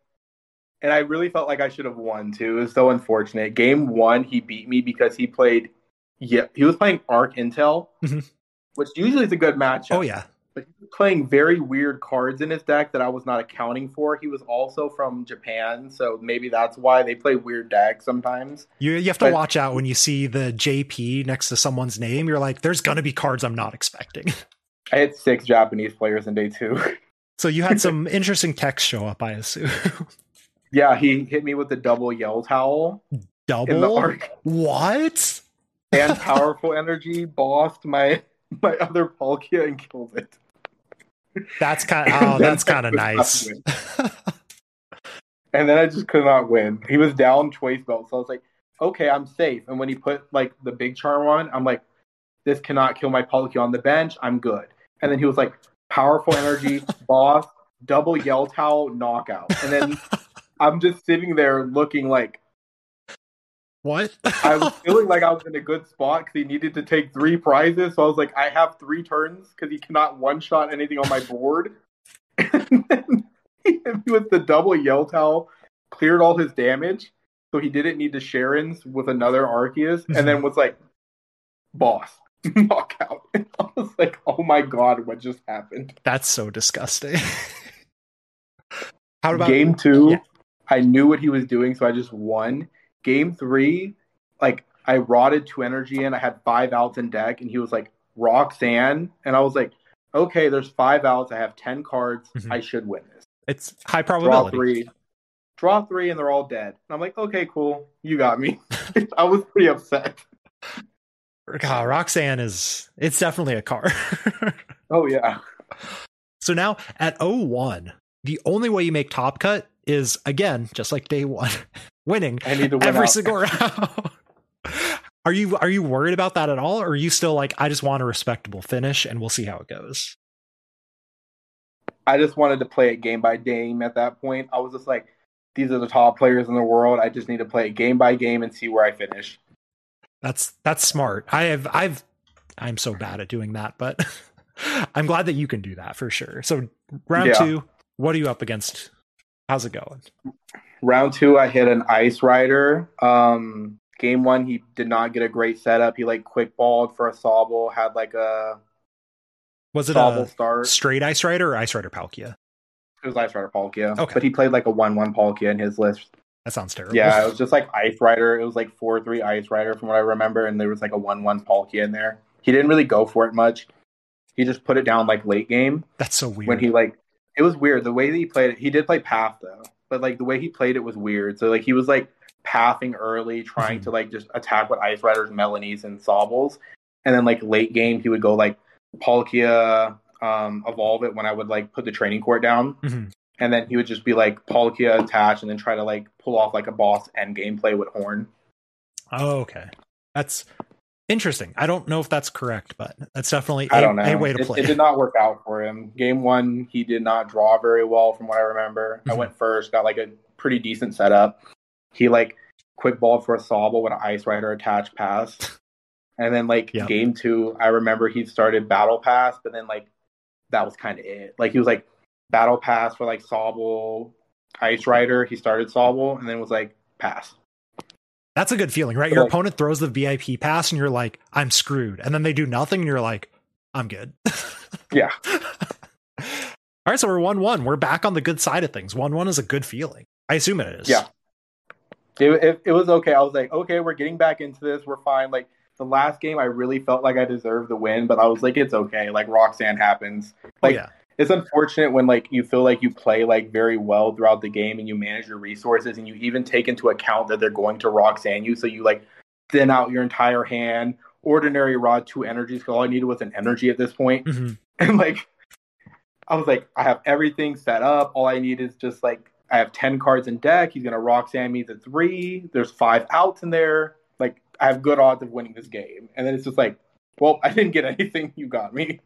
and I really felt like I should have won too. It was so unfortunate. Game one, he beat me because he played. Yeah, he was playing Arc Intel, Mhm. which usually is a good matchup Oh yeah. but he was playing very weird cards in his deck that I was not accounting for. He was also from Japan, so maybe that's why they play weird decks sometimes. You you have to But- watch out when you see the JP next to someone's name. You're like, there's gonna be cards I'm not expecting. I had six Japanese players in day two. So you had some interesting text show up, I assume. yeah, he hit me with the double yell towel in the Double. arc What? and powerful energy, bossed my my other Palkia and killed it. That's kind. Oh, that's kind of nice. And then I just could not win. He was down choice belt, so I was like, okay, I'm safe. And when he put like the big charm on, I'm like, this cannot kill my Palkia on the bench. I'm good. And then he was like, powerful energy, boss, double yell towel, knockout. And then I'm just sitting there looking like what? I was feeling like I was in a good spot because he needed to take three prizes. So I was like, I have three turns because he cannot one shot anything on my board. And then he hit me with the double yell towel, cleared all his damage. So he didn't need the Cheren's with another Arceus, and then was like, boss, knockout. And I was like, oh my god, what just happened? that's so disgusting. How about Game two, Yeah. I knew what he was doing, so I just won. Game three, like I rotted two energy in. I had five outs in deck, and he was like Roxanne, and I was like, okay, there's five outs. I have ten cards. Mhm. I should win this. it's high probability. Draw three, draw three, and they're all dead. And I'm like, okay, cool, you got me. I was pretty upset. God, Roxanne is. It's definitely a car. Oh yeah, So now at 01, the only way you make top cut is again, just like day one, winning I need to win every out. single round. Are you are you worried about that at all? Or are you still like, I just want a respectable finish and we'll see how it goes? I just wanted to play it game by game at that point. I was just like, these are the top players in the world. I just need to play it game by game and see where I finish. That's that's smart. I have I've I'm so bad at doing that, but I'm glad that you can do that for sure. So round Yeah. two, what are you up against? How's it going? Round two, I hit an Ice Rider. Um, game one, he did not get a great setup. He like quick balled for a Sobble, had like a Was it Sobble a start. straight Ice Rider or Ice Rider Palkia? It was Ice Rider Palkia. Okay. But he played like a 1 1 Palkia in his list. That sounds terrible. Yeah, it was just like Ice Rider. It was like 4 3 Ice Rider from what I remember. And there was like a 1 1 Palkia in there. He didn't really go for it much. He just put it down like late game. That's so weird. when he like it was weird the way that he played it he did play path though but like the way he played it was weird so like he was like pathing early trying Mhm. to like just attack with ice riders melanies and sobbles and then like late game he would go like palkia um evolve it when i would like put the training court down Mhm. And then he would just be like palkia attached, and then try to like pull off like a boss end gameplay with horn Oh, okay. That's interesting. I don't know if that's correct, but that's definitely I a, don't know. a way to it, play. it did not work out for him. Game one, he did not draw very well, from what I remember. I Mhm. went first, got like a pretty decent setup. He like quick ball for a Sobble with an Ice Rider attached pass, and then like Yep. game two, I remember he started Battle Pass, but then like that was kind of it. Like he was like Battle Pass for like Sobble, Ice Rider. He started Sobble, and then was like pass. That's a good feeling, right? So, Your like- opponent throws the VIP pass and you're like, I'm screwed. And then they do nothing and you're like, I'm good. Yeah. All right, so we're 1 1. We're back on the good side of things. 1 1 is a good feeling. I assume it is. Yeah. it, it, it was okay. I was like, okay, we're getting back into this. We're fine. Like the last game, I really felt like I deserved the win, but I was like, it's okay. Like Roxanne happens. Oh, Like yeah. It's unfortunate when like you feel like you play like very well throughout the game and you manage your resources and you even take into account that they're going to Roxanne you, so you like thin out your entire hand. Ordinary rod two energies because all I needed was an energy at this point, Mhm. and like I was like, I have everything set up. All I need is just like I have ten cards in deck. He's gonna Roxanne me to three. There's five outs in there. Like I have good odds of winning this game. And then it's just like, well, I didn't get anything. You got me.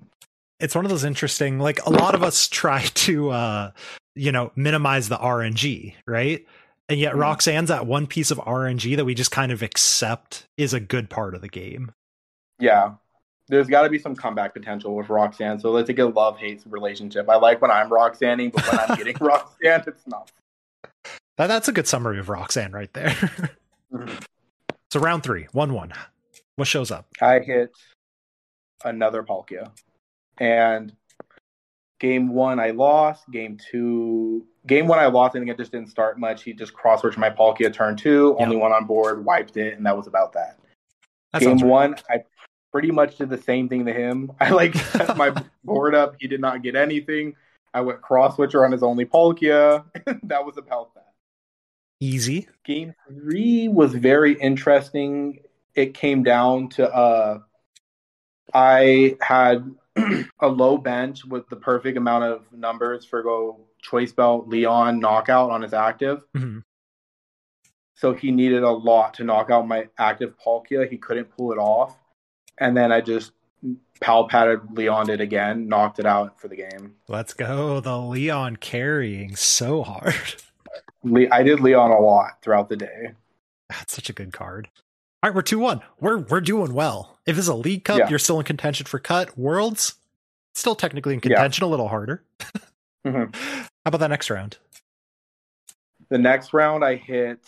It's one of those interesting like a lot of us try to uh you know minimize the rng right and yet Mhm. roxanne's that one piece of rng that we just kind of accept is a good part of the game Yeah. There's got to be some comeback potential with Roxanne. So let's take a love hate relationship. I like when I'm Roxanne, but when I'm getting Roxanne, it's not. that, that's a good summary of roxanne right there so round three one one what shows up I hit another Palkia. And game one, I lost. Game two, game one, I lost. I think it just didn't start much. He just cross switched my Palkia turn two, Yeah. only one on board, wiped it, and that was about that. that game sounds right. one, I pretty much did the same thing to him. I like set my board up. He did not get anything. I went cross switcher on his only Palkia. that was about that. easy Game three was very interesting. It came down to uh, I had a low bench with the perfect amount of numbers for go choice belt Leon knockout on his active. Mhm. So he needed a lot to knock out my active Palkia. He couldn't pull it off. And then I just pal patted Leon it again, knocked it out for the game. let's go the leon carrying so hard I did Leon a lot throughout the day. That's such a good card. Right, we're two one. We're we're doing well. If it's a league cup, Yeah. you're still in contention for cut. Worlds, still technically in Yeah. contention, a little harder. Mhm. How about that next round? The next round, I hit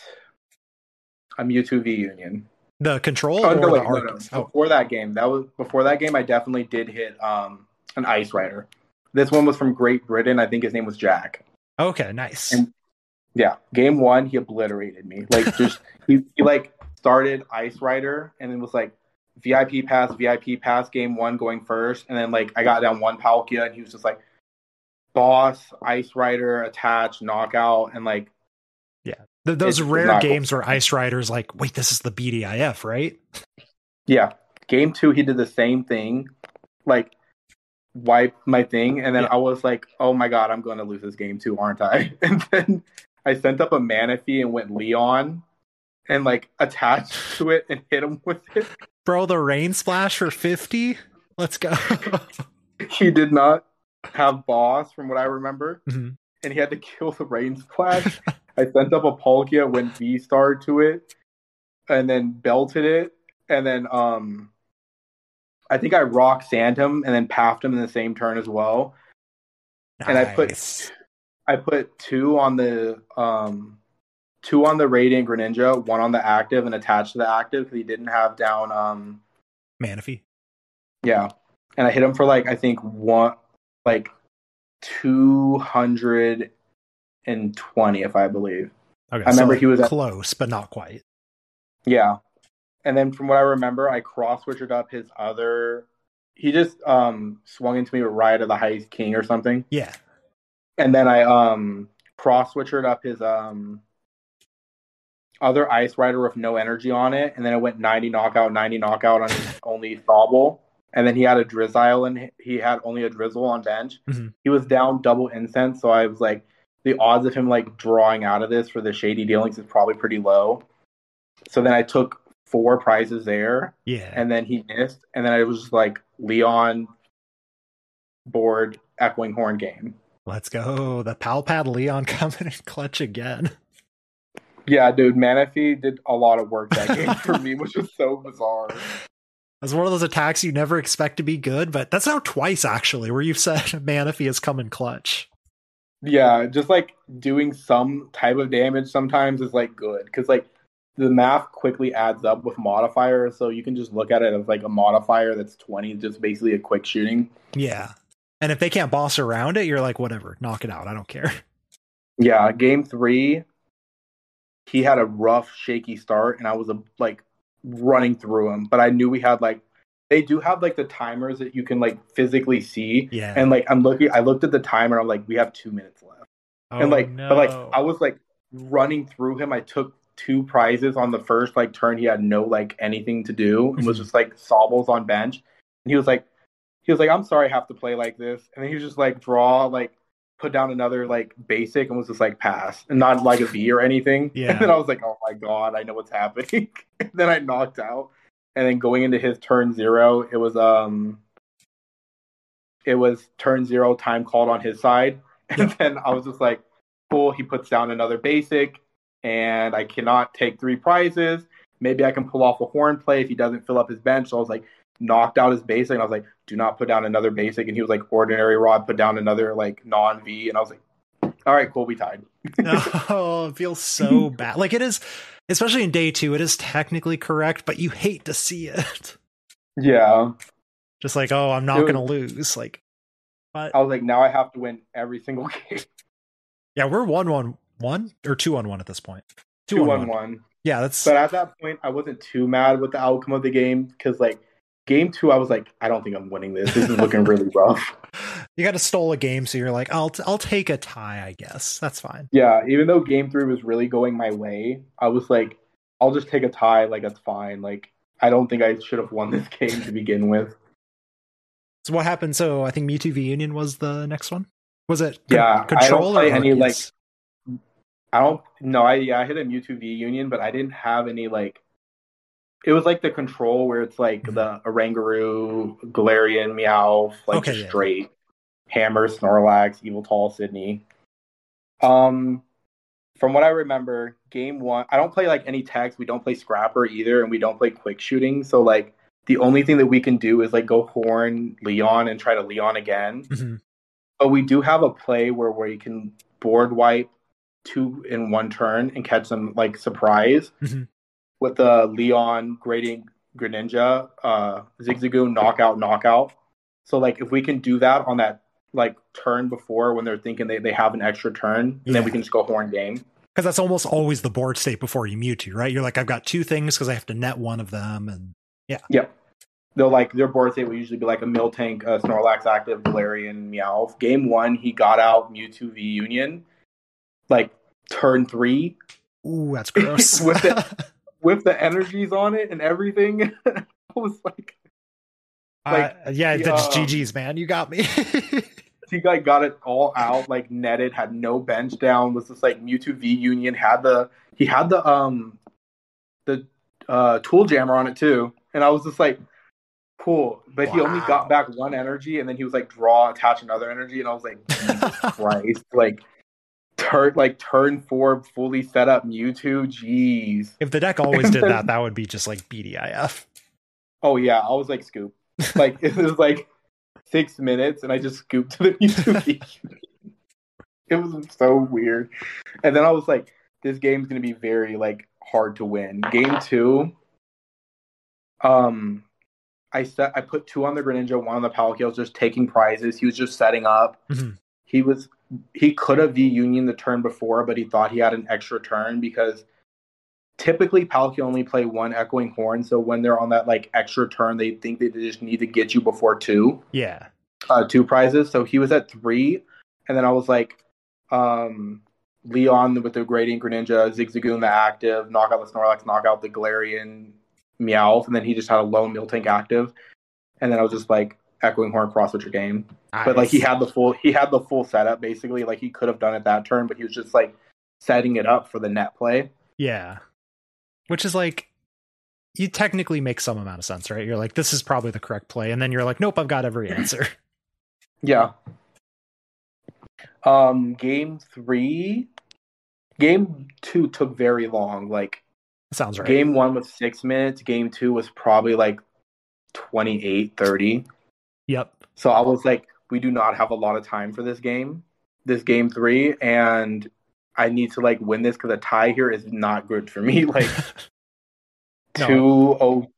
a Mewtwo V Union. The control Oh no, wait, no, no. Oh, Before that game, that was before that game. I definitely did hit um, an Ice Rider. This one was from Great Britain. I think his name was Jack. okay, nice. And- Yeah, game one, he obliterated me. Like just he, he like started Ice Rider and it was like VIP pass, VIP pass. Game one going first, and then like I got down one Palkia, and he was just like boss, Ice Rider, attach, knockout, and like Th- those rare not cool. games where Ice Rider's like, wait, this is the BDIF, right? Yeah. Game two, he did the same thing, like wipe my thing, and then Yeah. I was like, "Oh my god, I'm going to lose this game too, aren't I?" And then I sent up a Manaphy and went Leon, and like attached to it and hit him with it. Bro, the rain splash for 50? Let's go. He did not have boss, from what I remember, Mhm. and he had to kill the rain splash. I sent up a Palkia, went V star to it, and then belted it, and then um, I think I rock sand him and then paffed him in the same turn as well. And I put I put two on the um, two on the Radiant Greninja, one on the active, and attached to the active because he didn't have down um, Manaphy. yeah, and I hit him for like I think one like two hundred and twenty, if I believe. Okay, I remember so he was at- close, but not quite. Yeah. And then from what I remember, I cross switched up his other. He just um swung into me with Ride of the High King or something, Yeah. and then I um cross switched up his um other Ice Rider with no energy on it, and then it went ninety knockout, ninety knockout on his only Sobble, and then he had a Drizzile, and he had only a Drizzile on bench. Mhm. He was down double incense, so I was like, the odds of him like drawing out of this for the shady dealings is probably pretty low. So then I took four prizes there, Yeah. and then he missed, and then I was just like Leon board echoing horn game. Let's go. The Palpad Leon coming in clutch again. Yeah, dude, Manaphy did a lot of work that game for me, which was so bizarre. That's one of those attacks you never expect to be good, but that's now twice actually, where you've said Manaphy has come in clutch. Yeah, just like doing some type of damage sometimes is like good because like the math quickly adds up with modifiers, so you can just look at it as like a modifier that's twenty, just basically a quick shooting. Yeah. And if they can't boss around it, you're like, whatever, knock it out. I don't care. Yeah, game three, he had a rough, shaky start, and I was uh, like running through him. But I knew we had like they do have like the timers that you can like physically see, Yeah. and like I'm looking, I looked at the timer, I'm like, we have two minutes left, oh, and like, no. but like I was like running through him. I took two prizes on the first like turn. He had no like anything to do, and was Mhm. just like Sobbles on bench, and he was like, he was like, I'm sorry, I have to play like this, and then he was just like draw like put down another like basic and was just like pass and not like a V or anything. Yeah. And then I was like, oh my god, I know what's happening. then I knocked out. And then going into his turn zero, it was um it was turn zero time called on his side. And then I was just like, cool. He puts down another basic, and I cannot take three prizes. Maybe I can pull off a horn play if he doesn't fill up his bench. So I was like, knocked out his basic. And I was like, do not put down another basic. And he was like, ordinary rod, put down another like non V. And I was like, all right, cool, we tied. oh, it feels so bad. Like it is, especially in day two, it is technically correct, but you hate to see it. Yeah. Just like, oh, I'm not going to lose. Like, but I was like, now I have to win every single game. yeah, we're one one one or two on one at this point. Two one one. Yeah, that's But at that point, I wasn't too mad with the outcome of the game because, like, game two, I was like, I don't think I'm winning this. This is looking really rough. you got to stole a game, so you're like, I'll I'll take a tie, I guess. That's fine. Yeah, even though game three was really going my way, I was like, I'll just take a tie. Like, that's fine. Like, I don't think I should have won this game to begin with. So what happened? So I think Mewtwo V Union was the next one. Was it? Yeah, I don't control play any, like, I don't no, I yeah, I hit a Mewtwo V Union, but I didn't have any like it was like the control where it's like Mhm. the Oranguru, Galarian, Meowth, like Okay, yeah. straight Hammer, Snorlax, Evil Tall, Sidney. Um from what I remember, game one I don't play like any text, we don't play Scrapper either, and we don't play quick shooting. So like the only thing that we can do is like go horn Leon and try to Leon again. Mhm. But we do have a play where where you can board wipe two in one turn and catch them like surprise Mhm. With the Leon Radiant Greninja, uh, Zigzagoon knockout knockout. So like if we can do that on that like turn before when they're thinking they, they have an extra turn, and then we can just go horn game. Because that's almost always the board state before you Mewtwo, right? You're like, I've got two things because I have to net one of them, and Yeah. Yep. They'll like their board state will usually be like a Miltank, uh, Snorlax active, Galarian, Meowth. Game one, he got out Mewtwo V Union, like turn three, ooh, that's gross. With it. with the energies on it and everything. I was like, like, uh, yeah, the, that's um, GG's, man. You got me. he like got it all out, like netted, had no bench down, was just like Mewtwo V Union, had the he had the um the uh tool jammer on it too. And I was just like, cool. But he only got back one energy and then he was like draw, attach another energy, and I was like, Jesus Christ, like turn like turn four fully set up Mewtwo, jeez. if the deck always did that, that would be just like BDIF. Oh yeah, I was like scoop. Like it was like six minutes, and I just scooped to the Mewtwo it was so weird. And then I was like, this game's gonna be very like hard to win. Game two, um, I set I put two on the Greninja, one on the Palkia. I was just taking prizes. He was just setting up. Mhm. He was he could have V Union the turn before, but he thought he had an extra turn because typically Palkia only play one echoing horn. So when they're on that like extra turn, they think they just need to get you before two Yeah. uh, two prizes. So he was at three, and then I was like, um, Leon with the Radiant Greninja, Zigzagoon the active, knock out the Snorlax, knock out the Galarian Meowth, and then he just had a lone Miltank active, and then I was just like echoing horn cross with your game. But like he had the full he had the full setup basically. Like he could have done it that turn, but he was just like setting it up for the net play. Yeah. Which is like you technically make some amount of sense, right? You're like, this is probably the correct play, and then you're like, nope, I've got every answer. Yeah. Um, game three, game two took very long. Like Sounds right. game one was six minutes. Game two was probably like 28, 30. Yep. So I was like, we do not have a lot of time for this game, this game three, and I need to like win this because a tie here is not good for me. Like No. two oh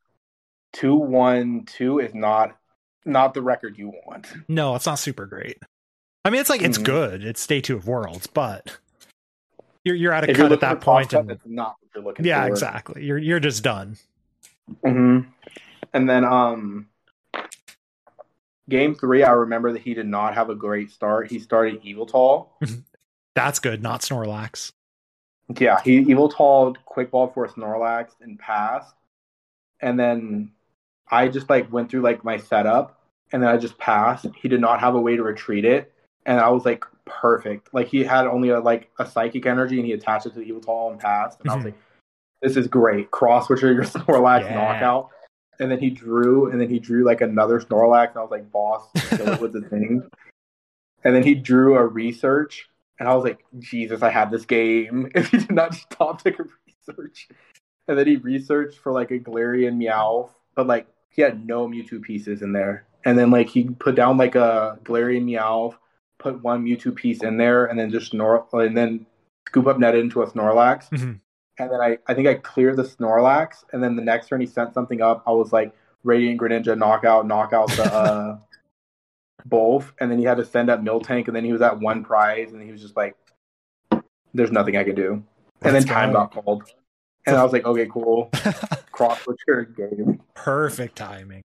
two one two is not not the record you want. no, it's not super great. I mean, it's like it's Mhm. good. It's day two of Worlds, but you're you're a If cut at that point, cut, and that's not what you're looking yeah, for. exactly. You're you're just done. hmm And then um game three, I remember that he did not have a great start. He started Yveltal. That's good. Not Snorlax. Yeah, he Yveltal quick ball for Snorlax and passed. And then I just like went through like my setup and then I just passed. He did not have a way to retreat it. And I was like perfect. Like he had only a like a psychic energy and he attached it to the Yveltal and passed. And I was Mhm. like, this is great. Cross switcher your Snorlax Yeah. knockout. And then he drew, and then he drew like another Snorlax, and I was like, boss, with the thing. And then he drew a research, and I was like, Jesus, I had this game. If he did not just top tick a research. And then he researched for like a Galarian Meow, but like he had no Mewtwo pieces in there. And then like he put down like a Galarian Meow, put one Mewtwo piece in there, and then just snor and then scoop up net into a Snorlax. Mhm. And then I, I think I cleared the Snorlax, and then the next turn he sent something up. I was like Radiant Greninja, knockout, knockout the uh, both, and then he had to send up Miltank, and then he was at one prize, and he was just like, "There's nothing I can do." And then time go. got called, and I was like, "Okay, cool." Cross your game. Perfect timing.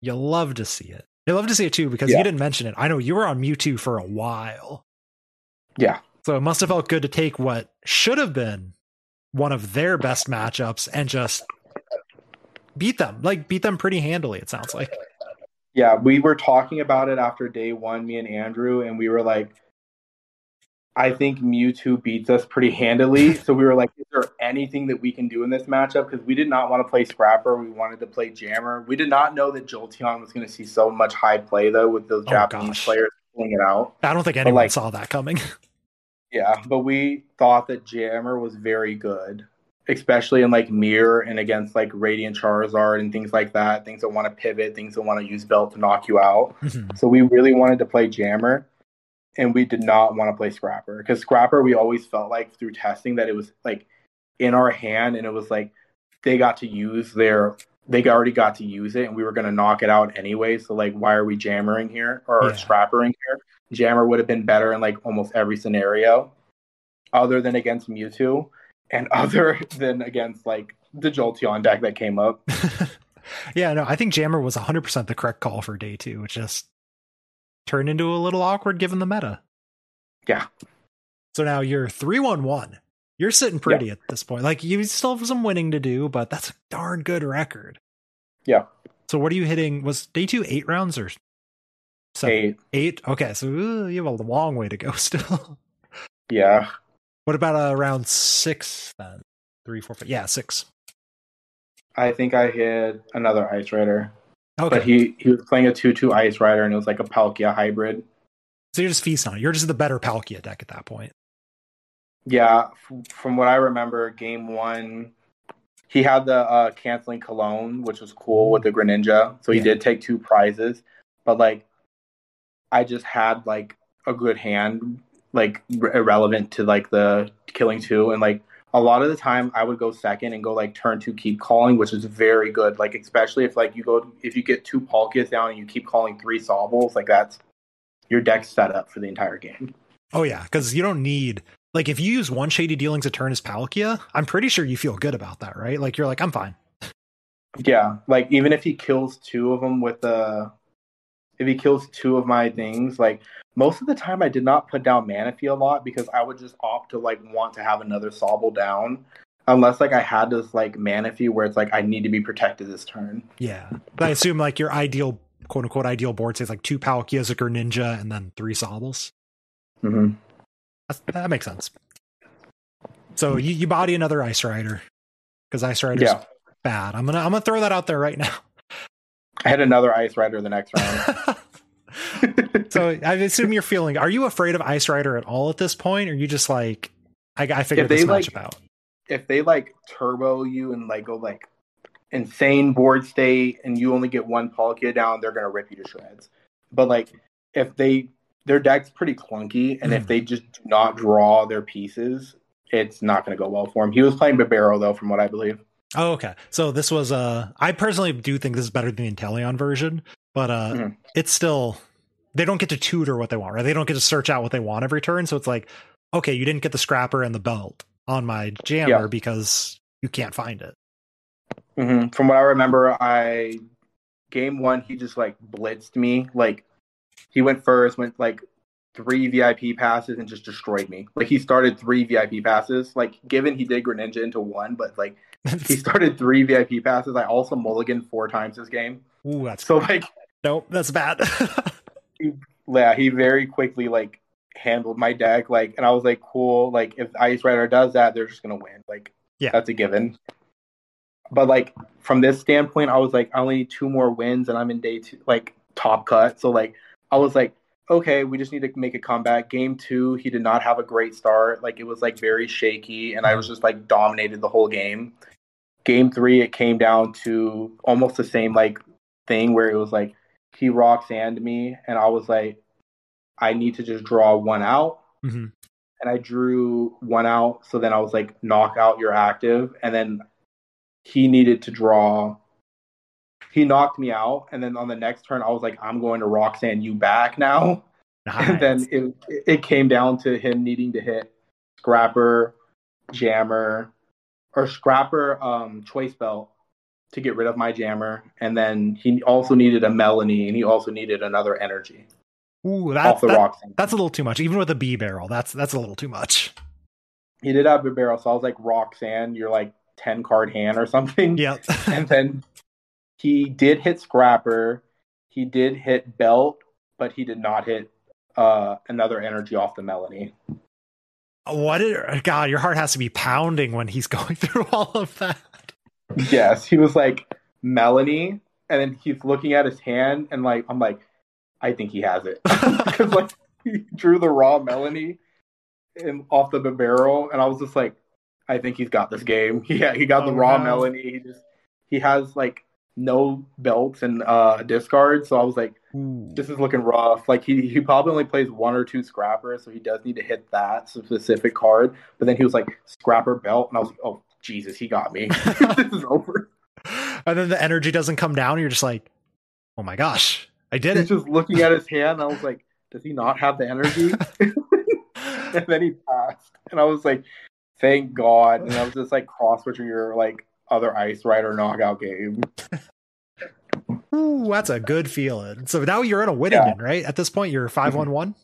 You love to see it. You love to see it too because Yeah. you didn't mention it. I know you were on Mewtwo for a while. Yeah, So it must have felt good to take what should have been one of their best matchups and just beat them. Like beat them pretty handily, it sounds like. yeah. We were talking about it after day one, me and Andrew, and we were like, "I think Mewtwo beats us pretty handily." so we were like, "Is there anything that we can do in this matchup?" Because we did not want to play Scrapper. We wanted to play Jammer. We did not know that Jolteon was going to see so much high play though with those Oh, Japanese gosh. players pulling it out. I don't think anyone like- saw that coming. Yeah, but we thought that Jammer was very good, especially in like Mirror and against like Radiant Charizard and things like that. Things that want to pivot, things that want to use Belt to knock you out. Mhm. So we really wanted to play Jammer, and we did not want to play Scrapper because Scrapper we always felt like through testing that it was like in our hand, and it was like they got to use their they already got to use it, and we were going to knock it out anyway. So like, why are we jammering here or Yeah. Here? Jammer would have been better in like almost every scenario, other than against Mewtwo, and other than against like the Jolteon deck that came up. yeah, no, I think Jammer was 100% the correct call for day two. It just turned into a little awkward given the meta. Yeah. So now you're 3 1 1. You're sitting pretty at this point. Like, you still have some winning to do, but that's a darn good record. Yeah. So, what are you hitting? Was day two eight rounds or seven? Eight. Eight? Okay, so ooh, you have a long way to go still. Yeah. what about uh, round six then? Three, four, five. Yeah, six. I think I hit another Ice Rider. Okay. But he, he was playing a 2 2 Ice Rider and it was like a Palkia hybrid. so you're just feasting on it. You're just the better Palkia deck at that point. Yeah, f- from what I remember, game one, he had the uh, canceling cologne, which was cool with the Greninja. So he Yeah. did take two prizes, but like, I just had like a good hand, like r- irrelevant to like the killing two, and like a lot of the time I would go second and go like turn two, keep calling, which is very good. Like especially if like you go if you get two Palkias down and you keep calling three Sobbles, like that's your deck set up for the entire game. Oh yeah, because you don't need like if you use one shady dealings a turn as Palkia, I'm pretty sure you feel good about that, right? Like you're like, I'm fine. Yeah, like even if he kills two of them with the, if he kills two of my things, like most of the time I did not put down Manaphy a lot because I would just opt to like want to have another Sobble down, unless like I had this like Manaphy where it's like I need to be protected this turn. Yeah, but I assume like your ideal quote unquote ideal board says like two Palkias, a Greninja, and then three Sobbles. Mm-hmm. That's, that makes sense. So you, you body another Ice Rider because Ice Rider's Yeah, bad. I'm gonna I'm gonna throw that out there right now. I had another Ice Rider the next round. so I assume you're feeling. Are you afraid of Ice Rider at all at this point, or are you just like, I, I figured If they, like- out? if they like turbo you and like go like insane board state and you only get one Palkia down, they're gonna rip you to shreds. But like if they their deck's pretty clunky and Mhm. if they just do not draw their pieces, it's not gonna go well for him. He was playing Bibarel though, from what I believe. Oh, okay. So this was uh I personally do think this is better than the Inteleon version, but uh Mhm. it's still they don't get to tutor what they want, right? They don't get to search out what they want every turn. So it's like, okay, you didn't get the scrapper and the belt on my jammer Yeah. because you can't find it. hmm From what I remember, I game one he just like blitzed me. Like he went first, went like three VIP passes and just destroyed me. Like he started three VIP passes. Like given he did Greninja into one, but like he started three VIP passes. I also mulliganed four times this game. Ooh, that's So like nope, that's bad. yeah, he very quickly like handled my deck. Like and I was like, cool, like if Ice Rider does that, they're just gonna win. Like Yeah. that's a given. but like from this standpoint, I was like, I only need two more wins and I'm in day two, like top cut. So like I was like, okay, we just need to make a comeback. Game two, he did not have a great start. Like it was like very shaky, and I was just like dominated the whole game. Game three, it came down to almost the same like thing where it was like he Roxanne me, and I was like, I need to just draw one out. Mm-hmm. And I drew one out. So then I was like, knock out your active. And then he needed to draw. He knocked me out. And then on the next turn, I was like, I'm going to Roxanne you back now. Nice. And then it, it came down to him needing to hit Scrapper, Jammer, or Scrapper um, Choice Belt to get rid of my Jammer. And then he also needed a Melony and he also needed another energy. Ooh, that's that, that's a little too much. Even with a Bibarel, that's that's a little too much. He did have a barrel, so I was like, Roxanne, you're like ten card hand or something. Yeah. and then he did hit Scrapper. He did hit Belt, but he did not hit uh, another energy off the Melony. What did God? Your heart has to be pounding when he's going through all of that. Yes, he was like Melony, and then he's looking at his hand, and like I'm like, I think he has it because like he drew the raw Melony in, off the barrel, and I was just like, I think he's got this game. Yeah, he got oh, the raw no. Melony. He just he has like no belts and uh discards, so I was like, Ooh. this is looking rough. Like he he probably only plays one or two scrappers, so he does need to hit that specific card. But then he was like scrapper belt, and I was like, oh Jesus, he got me. this is over. And then the energy doesn't come down. you're just like, oh my gosh, I did He's it. just looking at his hand. I was like, does he not have the energy? and then he passed. And I was like, thank God. And I was just like cross switching your like other Ice Rider knockout game. Ooh, that's a good feeling. So now you're in a winning, yeah. right? At this point, you're 5 1 1?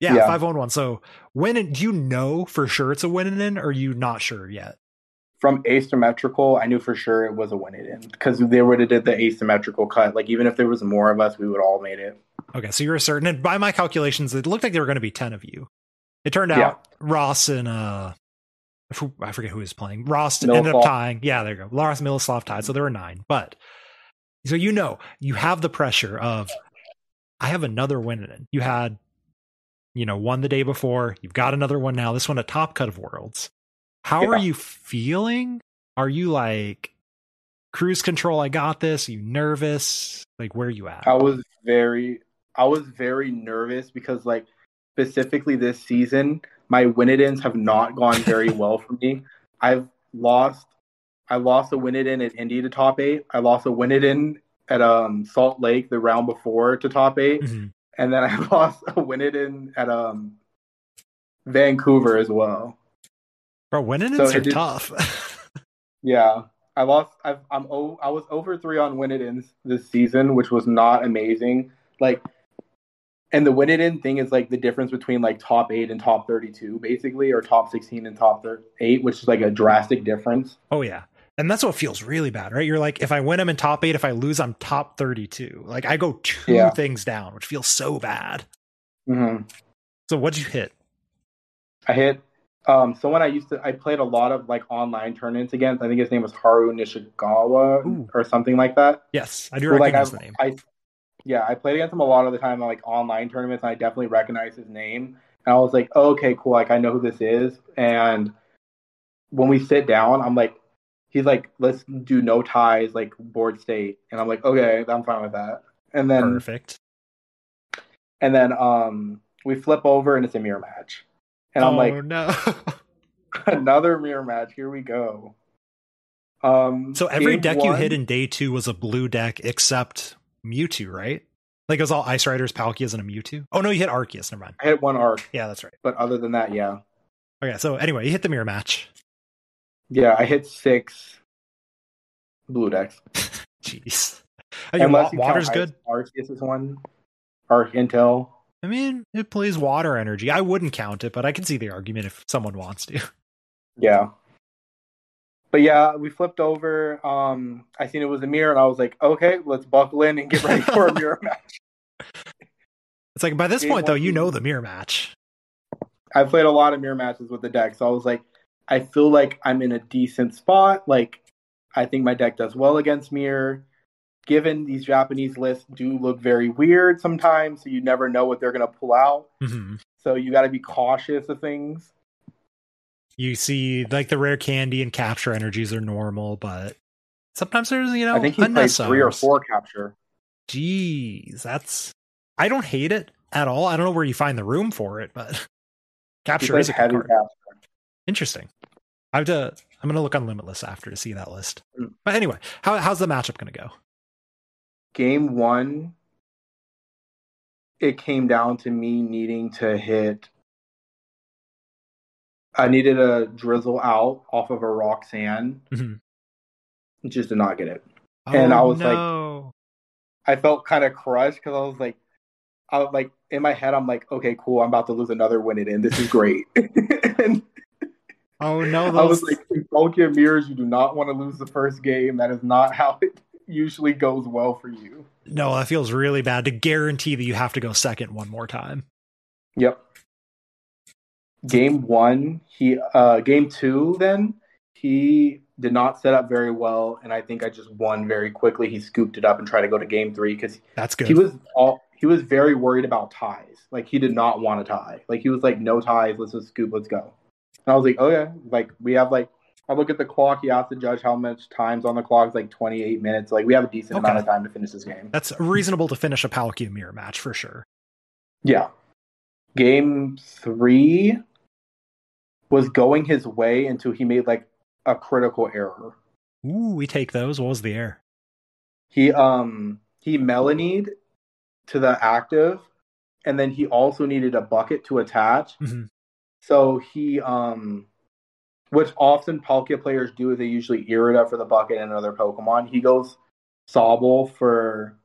Yeah, 5 1 1. So when do you know for sure it's a winning in, or are you not sure yet? from asymmetrical, I knew for sure it was a win it in because they would have did the asymmetrical cut. Like even if there was more of us, we would all made it. Okay, so you're certain. And by my calculations, it looked like there were going to be ten of you. It turned out yeah. Ross and uh, I forget who was playing. Ross ended up tying. Yeah, there you go. Ross Miloslav tied, so there were nine. But so you know, you have the pressure of I have another win in. You had, you know, one the day before. You've got another one now. This one a top cut of worlds. How yeah. are you feeling? Are you like cruise control? I got this. Are you nervous? Like where are you at? I was very, I was very nervous because like specifically this season, my win ins have not gone very well for me. I've lost, I lost a win in at Indy to top eight. I lost a win in at um Salt Lake the round before to top 8 mm-hmm. and then I lost a win in at um Vancouver as well. Bro, winning so are did, tough. yeah, I lost. i am I was over three on win it ins this season, which was not amazing. Like, and the win it in thing is like the difference between like top eight and top thirty two, basically, or top sixteen and top eight, which is like a drastic difference. Oh yeah. And that's what feels really bad, right? You're like, if I win, I'm in top eight. If I lose, I'm top 32. Like, I go two yeah. things down, which feels so bad. Mm-hmm. So, what'd you hit? I hit um, someone I used to I played a lot of like online tournaments against. I think his name was Haru Nishigawa Ooh. or something like that. Yes, I do so, recognize like, the name. I, yeah, I played against him a lot of the time on like online tournaments, and I definitely recognize his name. And I was like, oh, okay, cool. Like I know who this is. And when we sit down, I'm like, he's like, let's do no ties, like board state. And I'm like, okay, I'm fine with that. And then perfect. And then um, we flip over, and it's a mirror match. And I'm oh, like, no. another mirror match. Here we go. Um, so every deck one, you hit in day two was a blue deck except Mewtwo, right? Like it was all Ice Riders, Palkias, and a Mewtwo. Oh no, you hit Arceus. Never mind. I hit one Arc. Yeah, that's right. But other than that, yeah. Okay, so anyway, you hit the mirror match. Yeah, I hit six blue decks. Jeez. Oh, Unless wa- water's good. Arceus is one. Arc Intel. I mean, it plays water energy. I wouldn't count it, but I can see the argument if someone wants to. Yeah. But yeah, we flipped over. Um, I seen it was a mirror, and I was like, okay, let's buckle in and get ready for a mirror match. It's like by this Game point, though, you know the mirror match. I've played a lot of mirror matches with the deck, so I was like, I feel like I'm in a decent spot. Like, I think my deck does well against mirror. Given these Japanese lists do look very weird sometimes, so you never know what they're going to pull out. hmm So you got to be cautious of things. You see, like the rare candy and capture energies are normal, but sometimes there's you know I think he played three or four capture. Jeez, that's I don't hate it at all. I don't know where you find the room for it, but capture is a heavy card. capture. Interesting. I have to. I'm gonna look on Limitless after to see that list. Mm. But anyway, how, how's the matchup gonna go? Game one, it came down to me needing to hit. I needed a Drizzile out off of a Roxanne. Mhm. Just did not get it. And I was like- like, I felt kind of crushed because I was like, I was like in my head, I'm like, okay, cool, I'm about to lose another win it in. This is great. and oh no, I was those- like, in Tokyo Mirrors, you do not want to lose the first game. That is not how it usually goes well for you. no, that feels really bad to guarantee that you have to go second one more time. Yep. Game one, he uh game two then he did not set up very well, and I think I just won very quickly. He scooped it up and tried to go to game three because That's good. he was all he was very worried about ties. Like he did not want a tie. Like he was like, no ties, let's just scoop, let's go. And I was like, oh yeah, like we have like I look at the clock, you have to judge how much time's on the clock, it's like twenty eight minutes. Like we have a decent Okay. amount of time to finish this game. That's reasonable to finish a Palkia mirror match for sure. Yeah. Game three was going his way until he made like a critical error. Ooh, we take those. What was the air? He um he melanied to the active, and then he also needed a bucket to attach. Mhm. So he um which often Palkia players do is they usually Irida for the bucket and another Pokemon. He goes Sobble for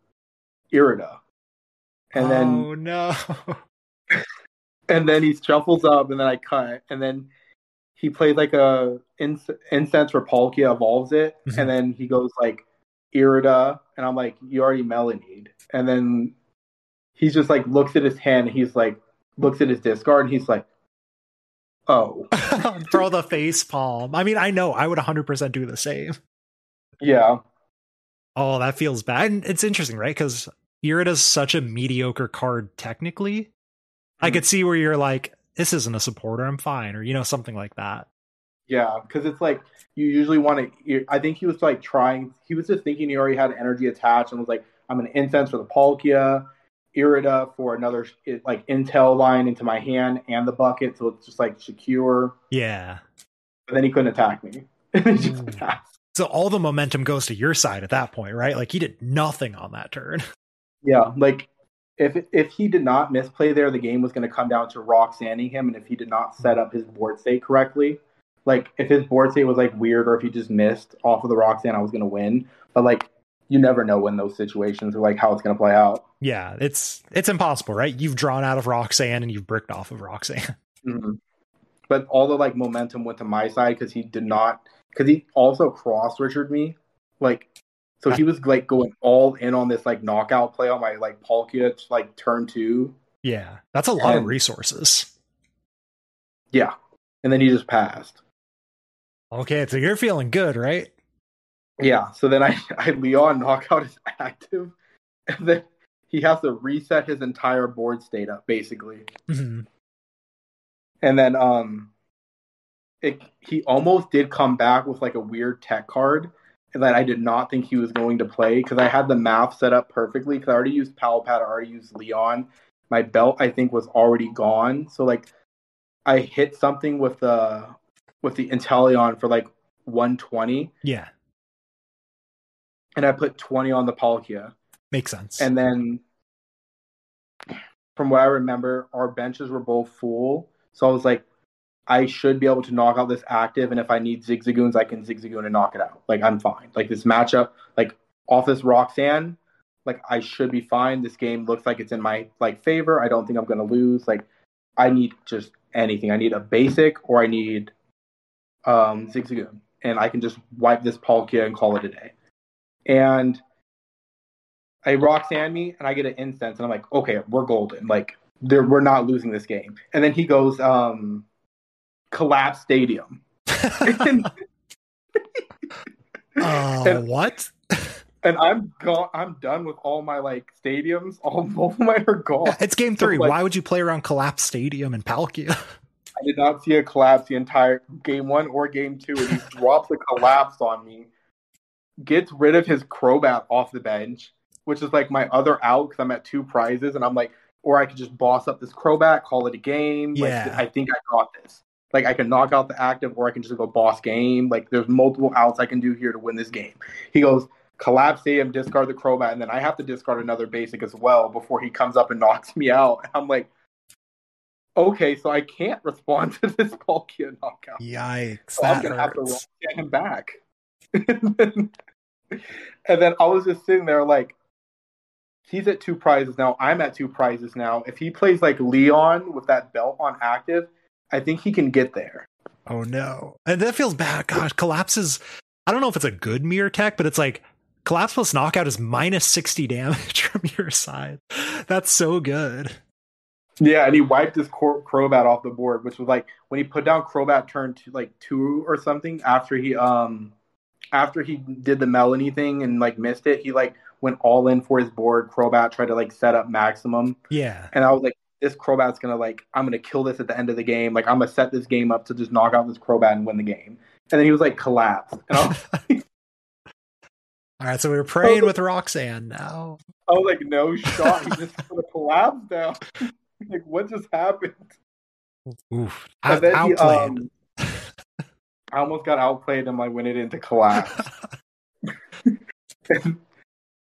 Irida. And then oh no. and then he shuffles up, and then I cut, and then he plays like a inc- incense Palkia, evolves it, Mhm. and then he goes like Irida, and I'm like, you already melanied, and then he's just like looks at his hand, and he's like looks at his discard, and he's like, oh Throw the face palm. I mean, I know I would 100% do the same. yeah, Oh, that feels bad. And it's interesting, right? Because Irida is such a mediocre card technically. I Mhm. could see where you're like, this isn't a supporter, I'm fine, or you know, something like that. yeah, because it's like you usually want to. I think he was like trying. He was just thinking he already had energy attached, and was like, I'm gonna incense for the Palkia. Irida for another like intel line into my hand and the bucket, so it's just like secure. Yeah. But then he couldn't attack me. just So all the momentum goes to your side at that point, right? Like he did nothing on that turn. Yeah, like if if he did not misplay there, the game was going to come down to Roxanning him, and if he did not set up his board state correctly, like if his board state was like weird, or if he just missed off of the Roxanne, I was going to win. But like you never know when those situations or like how it's going to play out. yeah, it's it's impossible, right? You've drawn out of Roxanne and you've bricked off of Roxanne. Mhm. But all the like momentum went to my side because he did not because he also cross switchered me like so he was like going all in on this like knockout play on my like Palkia like turn two yeah, that's a lot of resources. yeah and then he just passed Okay, so you're feeling good, right? yeah so then I I Leon knockout is active and then he has to reset his entire board state up basically Mhm. and then um it, he almost did come back with like a weird tech card that I did not think he was going to play because I had the math set up perfectly because I already used Palpad, I already used Leon. My belt I think was already gone, so like I hit something with the with the Inteleon for like 120, Yeah, and I put 20 on the Palkia, makes sense. and then from what I remember, our benches were both full, so I was like. I should be able to knock out this active, and if I need zigzagoons, I can zigzagoon and knock it out. Like I'm fine. Like this matchup, like off this Roxanne, like I should be fine. This game looks like it's in my like favor. I don't think I'm gonna lose. Like I need just anything. I need a basic or I need um zigzagoon, and I can just wipe this Palkia and call it a day. And I Roxanne me, and I get an incense, and I'm like, okay, we're golden. Like we're not losing this game. And then he goes, um, collapse stadium. And- Uh, And- what? and I'm gone. I'm done with all my like stadiums. All, all of mine are gone. It's game So, three. like- Why would you play around Collapse Stadium in Palkia? I did not see a collapse the entire game one or game two, and he drops a collapse on me. Gets rid of his Crobat off the bench, which is like my other out because I'm at two prizes, and I'm like, or I could just boss up this Crobat, call it a game. Yeah. Like, I think I got this. Like I can knock out the active, or I can just go boss game. Like there's multiple outs I can do here to win this game. He goes collapse him, discard the Crobat, and then I have to discard another basic as well before he comes up and knocks me out. And I'm like, okay, so I can't respond to this Palkia knockout. Yikes! So I'm gonna have to get him back. and, then, and then I was just sitting there like, he's at two prizes now. I'm at two prizes now. If he plays like Leon with that belt on active, I think he can get there. Oh no, and that feels bad. Gosh, Collapse is. I don't know if it's a good mirror tech, but it's like Collapse plus knockout is minus sixty damage from your side. That's so good. Yeah, and he wiped his Crobat off the board, which was like when he put down Crobat turn to like two or something after he um after he did the Melony thing and like missed it, he like went all in for his board. Crobat tried to like set up maximum, Yeah. and I was like, this Crobat's gonna like I'm gonna kill this at the end of the game. Like I'm gonna set this game up to just knock out this Crobat and win the game. And then he was like collapsed, and I was, All right, so we were praying with Roxanne now. I was like, no shot. He just put a collapse down. like what just happened? Oof. And Out- then he, um, I almost got outplayed and like went it into collapse. and,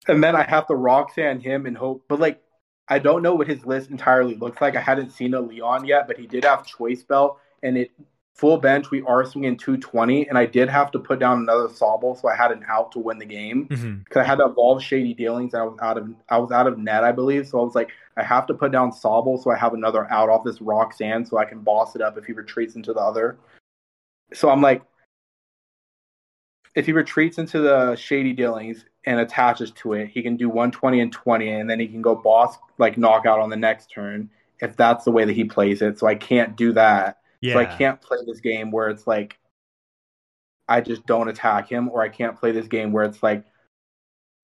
and then I have to Roxanne him and hope, but like I don't know what his list entirely looks like. I hadn't seen a Leon yet, but he did have choice belt and it full bench. We are swinging 220, and I did have to put down another Sobble, so I had an out to win the game mm-hmm. because I had to evolve Shady Dealings. And I was out of I was out of net, I believe. So I was like, I have to put down Sobble, so I have another out off this Roxanne, so I can boss it up if he retreats into the other. So I'm like, if he retreats into the Shady Dealings and attaches to it, he can do 120 and 20, and then he can go boss like knockout on the next turn if that's the way that he plays it. So I can't do that. Yeah. So I can't play this game where it's like I just don't attack him, or I can't play this game where it's like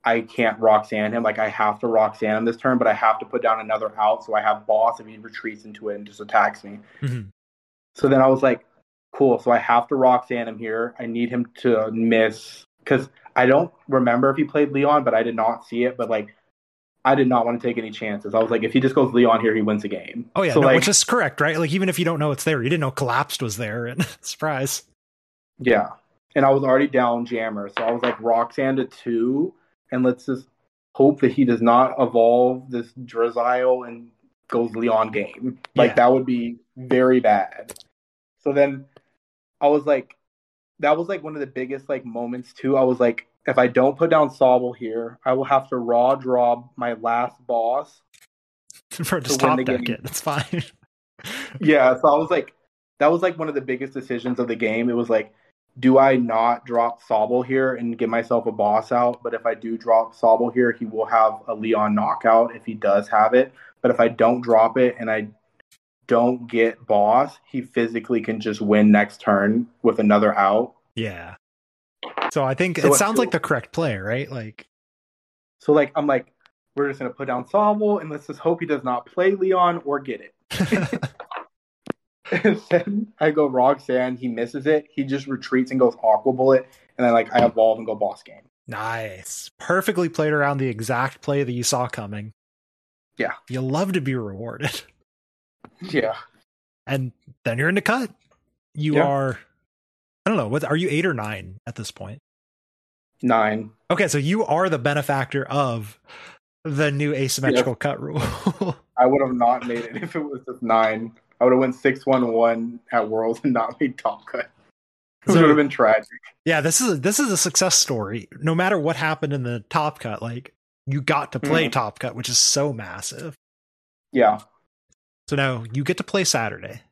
I can't Roxanne him. Like I have to Roxanne him this turn, but I have to put down another out so I have boss if he retreats into it and just attacks me. Mhm. So then I was like, cool. So I have to Roxanne him here. I need him to miss because I don't remember if he played Leon, but I did not see it. But like, I did not want to take any chances. I was like, if he just goes Leon here, he wins the game. Oh yeah, So no, like, which is correct, right? Like even if you don't know it's there, you didn't know collapsed was there, and surprise. Yeah. And I was already down Jammer. So I was like Roxanne to two. And let's just hope that he does not evolve this Drizzile and goes Leon game. Like Yeah. that would be very bad. So then I was like, that was like one of the biggest like moments too. I was like, if I don't put down Sobble here, I will have to raw draw my last boss For just win top the deck game. It's fine. yeah, so I was like, that was like one of the biggest decisions of the game. It was like, do I not drop Sobble here and give myself a boss out? But if I do drop Sobble here, he will have a Leon knockout if he does have it. But if I don't drop it and I don't get boss, he physically can just win next turn with another out. yeah. So I think So it sounds like the correct play, right? Like So like I'm like, we're just gonna put down Sobble and let's just hope he does not play Leon or get it. And then I go Roxanne, he misses it. He just retreats and goes Aqua Bullet, and then like I evolve and go boss game. nice. Perfectly played around the exact play that you saw coming. Yeah. You love to be rewarded. Yeah. And then you're in the cut. You Yeah. are I don't know, what are you eight or nine at this point? Nine. Okay, so you are the benefactor of the new asymmetrical cut rule. I would have not made it if it was just nine. I would have went six one one at Worlds and not made top cut. It So- would have been tragic. yeah, this is a, this is a success story. No matter what happened in the top cut, like you got to play Mhm. top cut, which is so massive. Yeah. So now you get to play Saturday.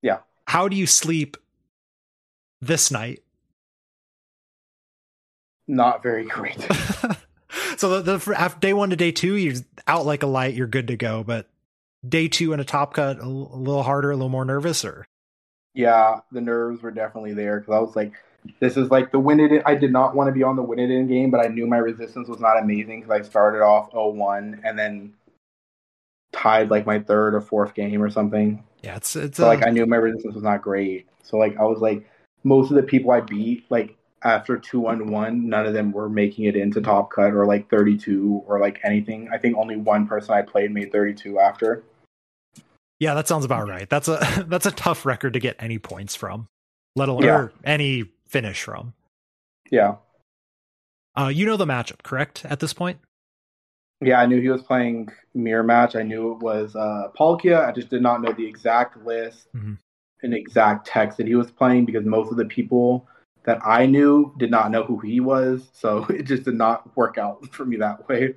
Yeah. How do you sleep this night? Not very great. so the, the after day one to day two, you're out like a light. You're good to go. But day two and a top cut, a, l- a little harder, a little more nervous, or yeah, the nerves were definitely there because I was like, this is like the win it. I did not want to be on the win it in game, but I knew my resistance was not amazing because I started off 0-1 and then tied like my third or fourth game or something. Yeah, it's it's So like I knew my resistance was not great. So like I was like most of the people I beat like after two on one, none of them were making it into top cut or like 32 or like anything. I think only one person I played made 32 after. yeah, that sounds about right. That's a that's a tough record to get any points from, let alone Yeah. any finish from. Yeah. Uh, you know the matchup, correct? At this point, Yeah, I knew he was playing mirror match. I knew it was uh Palkia. I just did not know the exact list Mhm. and exact text that he was playing because most of the people that I knew did not know who he was. So it just did not work out for me that way.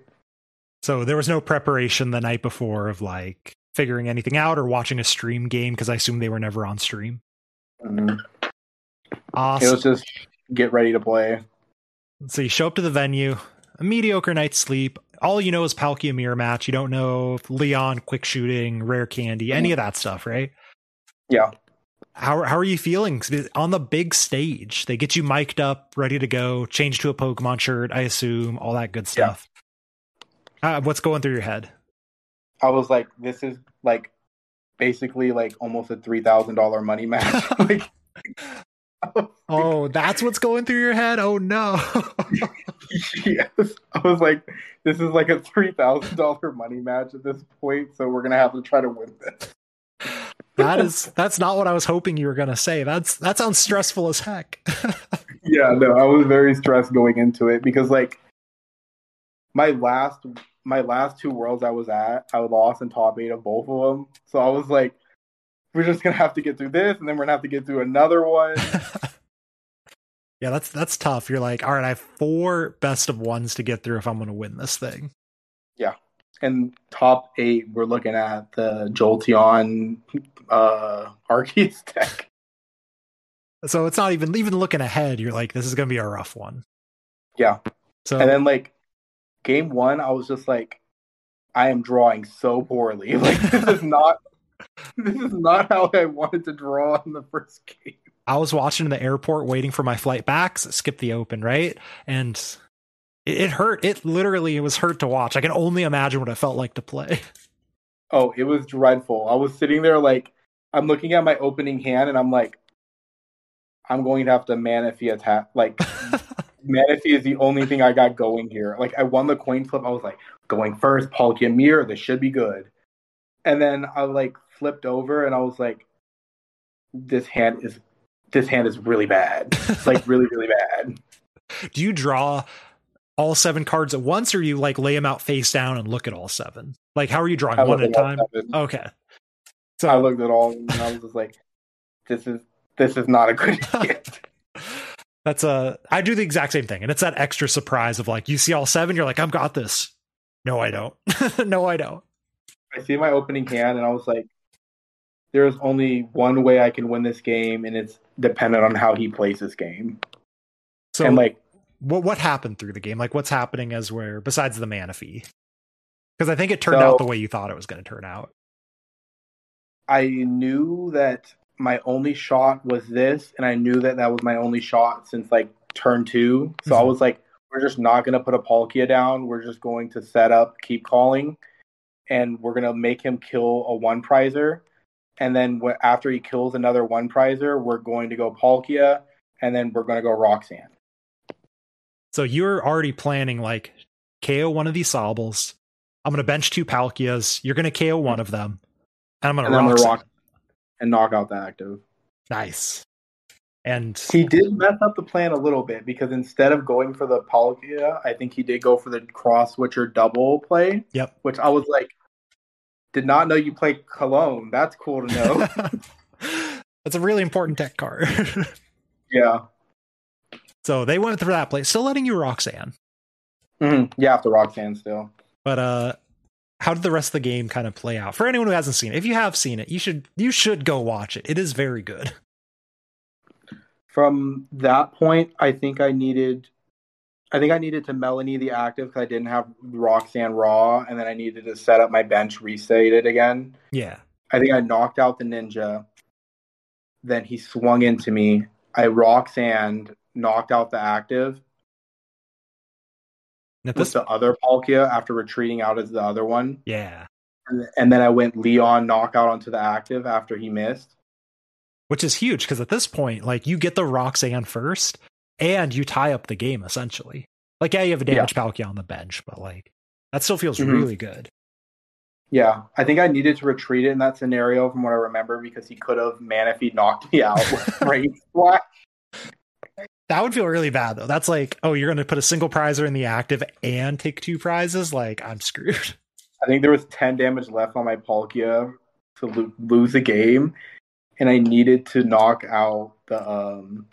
so there was no preparation the night before of like figuring anything out or watching a stream game because I assume they were never on stream. Mhm. It was just get ready to play. So you show up to the venue, a mediocre night's sleep. All you know is Palkia mirror match. You don't know Leon, quick shooting, rare candy, any of that stuff, right? Yeah. How how are you feeling on the big stage? They get you mic'd up, ready to go, change to a Pokemon shirt, I assume, all that good stuff. Uh, what's going through your head? I was like, this is like basically like almost a three thousand dollar money match. like, Oh, that's what's going through your head. Oh no. yes, I was like, this is like a three thousand dollar money match at this point, so we're gonna have to try to win this. that is that's not what I was hoping you were gonna say. That's that sounds stressful as heck. Yeah, no, I was very stressed going into it because like my last my last two worlds I was at, I lost in top eight of both of them. So I was like, we're just gonna have to get through this, and then we're gonna have to get through another one. yeah, that's that's tough. You're like, all right, I have four best of ones to get through if I'm gonna win this thing. Yeah, and top eight, we're looking at the Jolteon uh Arceus deck. So it's not even even looking ahead. You're like, this is gonna be a rough one. Yeah. So And then like game one, I was just like, I am drawing so poorly. Like this is not this is not how I wanted to draw in the first game. I was watching in the airport, waiting for my flight back. Skip the open, right? And it, it hurt. It literally it was hurt to watch. I can only imagine what it felt like to play. Oh, it was dreadful. I was sitting there like I'm looking at my opening hand and I'm like, I'm going to have to Manaphy attack. Like Manaphy is the only thing I got going here. Like I won the coin flip. I was like, going first, Pal Mirror, this should be good. And then I like flipped over and I was like, this hand is this hand is really bad. It's like really, really bad. Do you draw all seven cards at once, or you like lay them out face down and look at all seven? Like, how are you drawing I one at a time? seven. Okay. So I looked at all and I was just like, this is this is not a good hit. That's a. I do the exact same thing, and it's that extra surprise of like you see all seven, you're like, I've got this. No, I don't. no, I don't. I see my opening hand and I was like, there's only one way I can win this game, and it's dependent on how he plays this game. So, and like, what what happened through the game? Like, what's happening as where besides the Manaphy? Because I think it turned So- out the way you thought it was going to turn out. I knew that my only shot was this, and I knew that that was my only shot since like turn two. So I Mhm. was like, we're just not going to put a Palkia down. We're just going to set up, keep calling, and we're going to make him kill a one prizer. And then wh- after he kills another one prizer, we're going to go Palkia, and then we're going to go Roxanne. So you're already planning like KO one of these Sobbles. I'm going to bench two Palkias. You're going to KO one of them, and I'm going to rock. rock and knock out the active. Nice. And He did mess up the plan a little bit because instead of going for the Palkia, I think he did go for the cross switcher double play. Yep. Which I was like, did not know you play Cologne. That's cool to know. that's a really important tech card. yeah. so they went through that play, still letting you Roxanne. hmm Yeah, after Roxanne still. But uh how did the rest of the game kind of play out? For anyone who hasn't seen it, if you have seen it, you should you should go watch it. It is very good. From that point, I think I needed. I think I needed to Melony the active because I didn't have Roxanne raw, and then I needed to set up my bench, reset it again. Yeah. I think I knocked out the ninja. Then he swung into me. I Roxanne knocked out the active At with the other Palkia after retreating out as the other one. yeah, And, and then I went Leon knockout onto the active after he missed. which is huge because at this point, like you get the Roxanne first, and you tie up the game essentially. Like, yeah, you have a damage Palkia on the bench, but like that still feels Mhm. really good. Yeah, I think I needed to retreat it in that scenario from what I remember because he could have Manaphy knocked me out Splash. That would feel really bad though. That's like, oh, you're going to put a single prizer in the active and take two prizes. Like, I'm screwed. I think there was 10 damage left on my Palkia to lo- lose a game, and I needed to knock out the um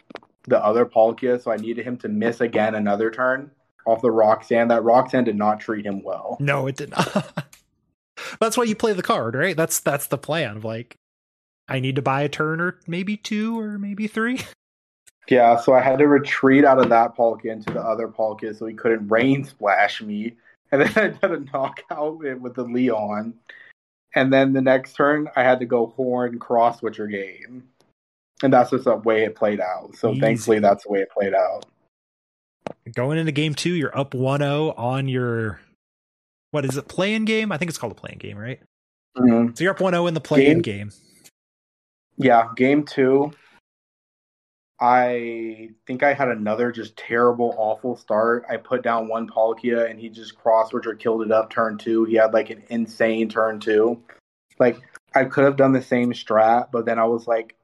the other Palkia, so I needed him to miss again another turn off the Roxanne. That Roxanne did not treat him well. No, it did not. that's why you play the card, right? That's that's the plan. Of like, I need to buy a turn or maybe two or maybe three. Yeah, so I had to retreat out of that Palkia into the other Palkia so he couldn't rain splash me. And then I had to knock out it with the Leon. And then the next turn, I had to go horn cross switcher game. And that's just the way it played out. So Easy. thankfully, that's the way it played out. Going into game two, you're up 1-0 on your what is it? Playing game? I think it's called a playing game, right? Mhm. So you're up 1-0 in the playing Game? game. Yeah, game two, I think I had another just terrible, awful start. I put down one Palkia and he just cross switcher killed it up turn two. He had like an insane turn two. Like I could have done the same strat, but then I was like,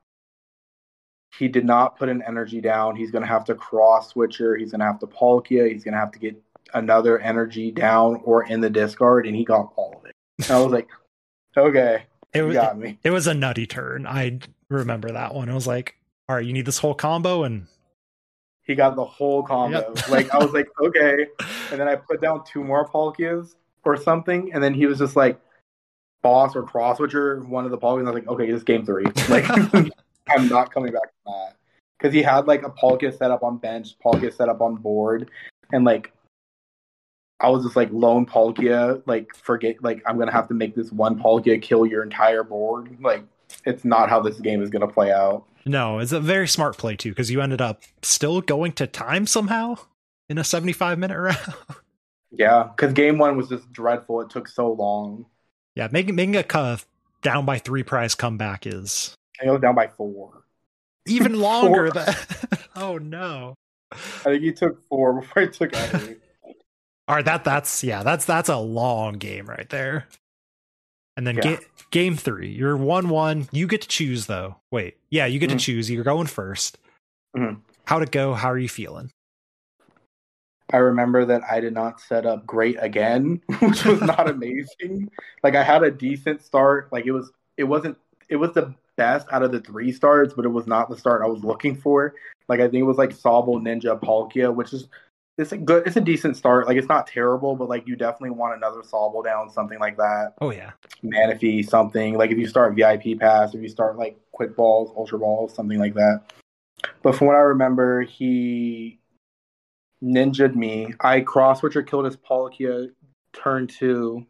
he did not put an energy down. He's gonna have to cross switcher. He's gonna have to Palkia. He's gonna have to get another energy down or in the discard, and he got all of it. And I was like, okay, It was got me. it was a nutty turn. I remember that one. I was like, all right, you need this whole combo and He got the whole combo. Yep. Like I was like, okay. And then I put down two more Palkias or something, and then he was just like boss or cross switcher one of the Palkias. I was like, okay, this is game three. Like I'm not coming back from that. Because he had like a Palkia set up on bench, Palkia set up on board, and like I was just like lone Palkia, like forget like I'm gonna have to make this one Palkia kill your entire board. Like it's not how this game is gonna play out. no, it's a very smart play too, because you ended up still going to time somehow in a 75 minute round. Yeah, because game one was just dreadful. It took so long. yeah, making making a cu- down by three prize comeback is I think it was down by four. even longer than oh no. I think he took four before he took any. All right, that that's yeah, that's that's a long game right there. And then Yeah. ga- game three, you're one one. You get to choose though. Wait, yeah, you get Mhm. to choose. You're going 1st Mhm. How to go? How are you feeling? I remember that I did not set up great again, which was not amazing. Like I had a decent start. Like it was, it wasn't, it was the best out of the three starts, but it was not the start I was looking for. Like I think it was like Sobble Ninja Palkia, which is it's a good, it's a decent start. Like it's not terrible, but like you definitely want another Sobble down, something like that. Oh yeah, Manaphy, something like if you start VIP Pass, if you start like Quick Balls, Ultra Balls, something like that. But from what I remember, he ninja'd me. I cross switcher killed his Palkia turn two.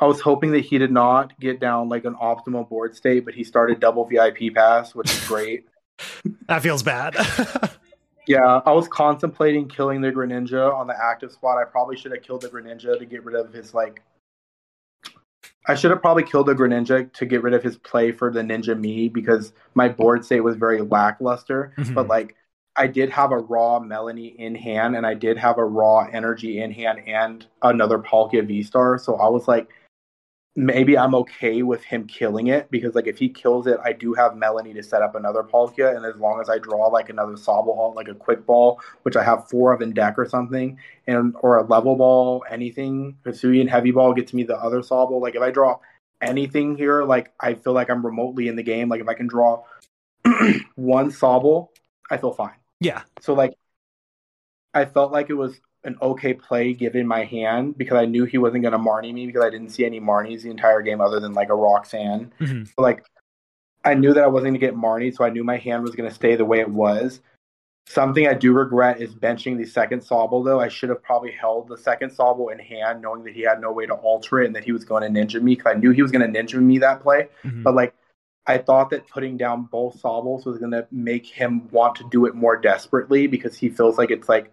I was hoping that he did not get down like an optimal board state, but he started double VIP pass, which is great. that feels bad. yeah, I was contemplating killing the Greninja on the active spot. I probably should have killed the Greninja to get rid of his like. I should have probably killed the Greninja to get rid of his play for the Ninja Me because my board state was very lackluster. Mhm. But like, I did have a raw Melony in hand, and I did have a raw Energy in hand, and another Palkia V Star. So I was like, maybe I'm okay with him killing it because like if he kills it, I do have Melony to set up another Palkia, and as long as I draw like another Sobble, like a quick ball, which I have four of in deck or something, and or a level ball, anything, Hisuian heavy ball gets me the other Sobble. Like if I draw anything here, like I feel like I'm remotely in the game. Like if I can draw one Sobble, I feel fine. yeah, So like I felt like it was an okay play given my hand because I knew he wasn't gonna Marnie me because I didn't see any Marnies the entire game other than like a Roxanne. Mhm. So like I knew that I wasn't gonna get Marnie, so I knew my hand was gonna stay the way it was. Something I do regret is benching the second Sobble though. I should have probably held the second Sobble in hand, knowing that he had no way to alter it and that he was going to ninja me because I knew he was going to ninja me that play. Mhm. But like I thought that putting down both Sobbles was going to make him want to do it more desperately because he feels like it's like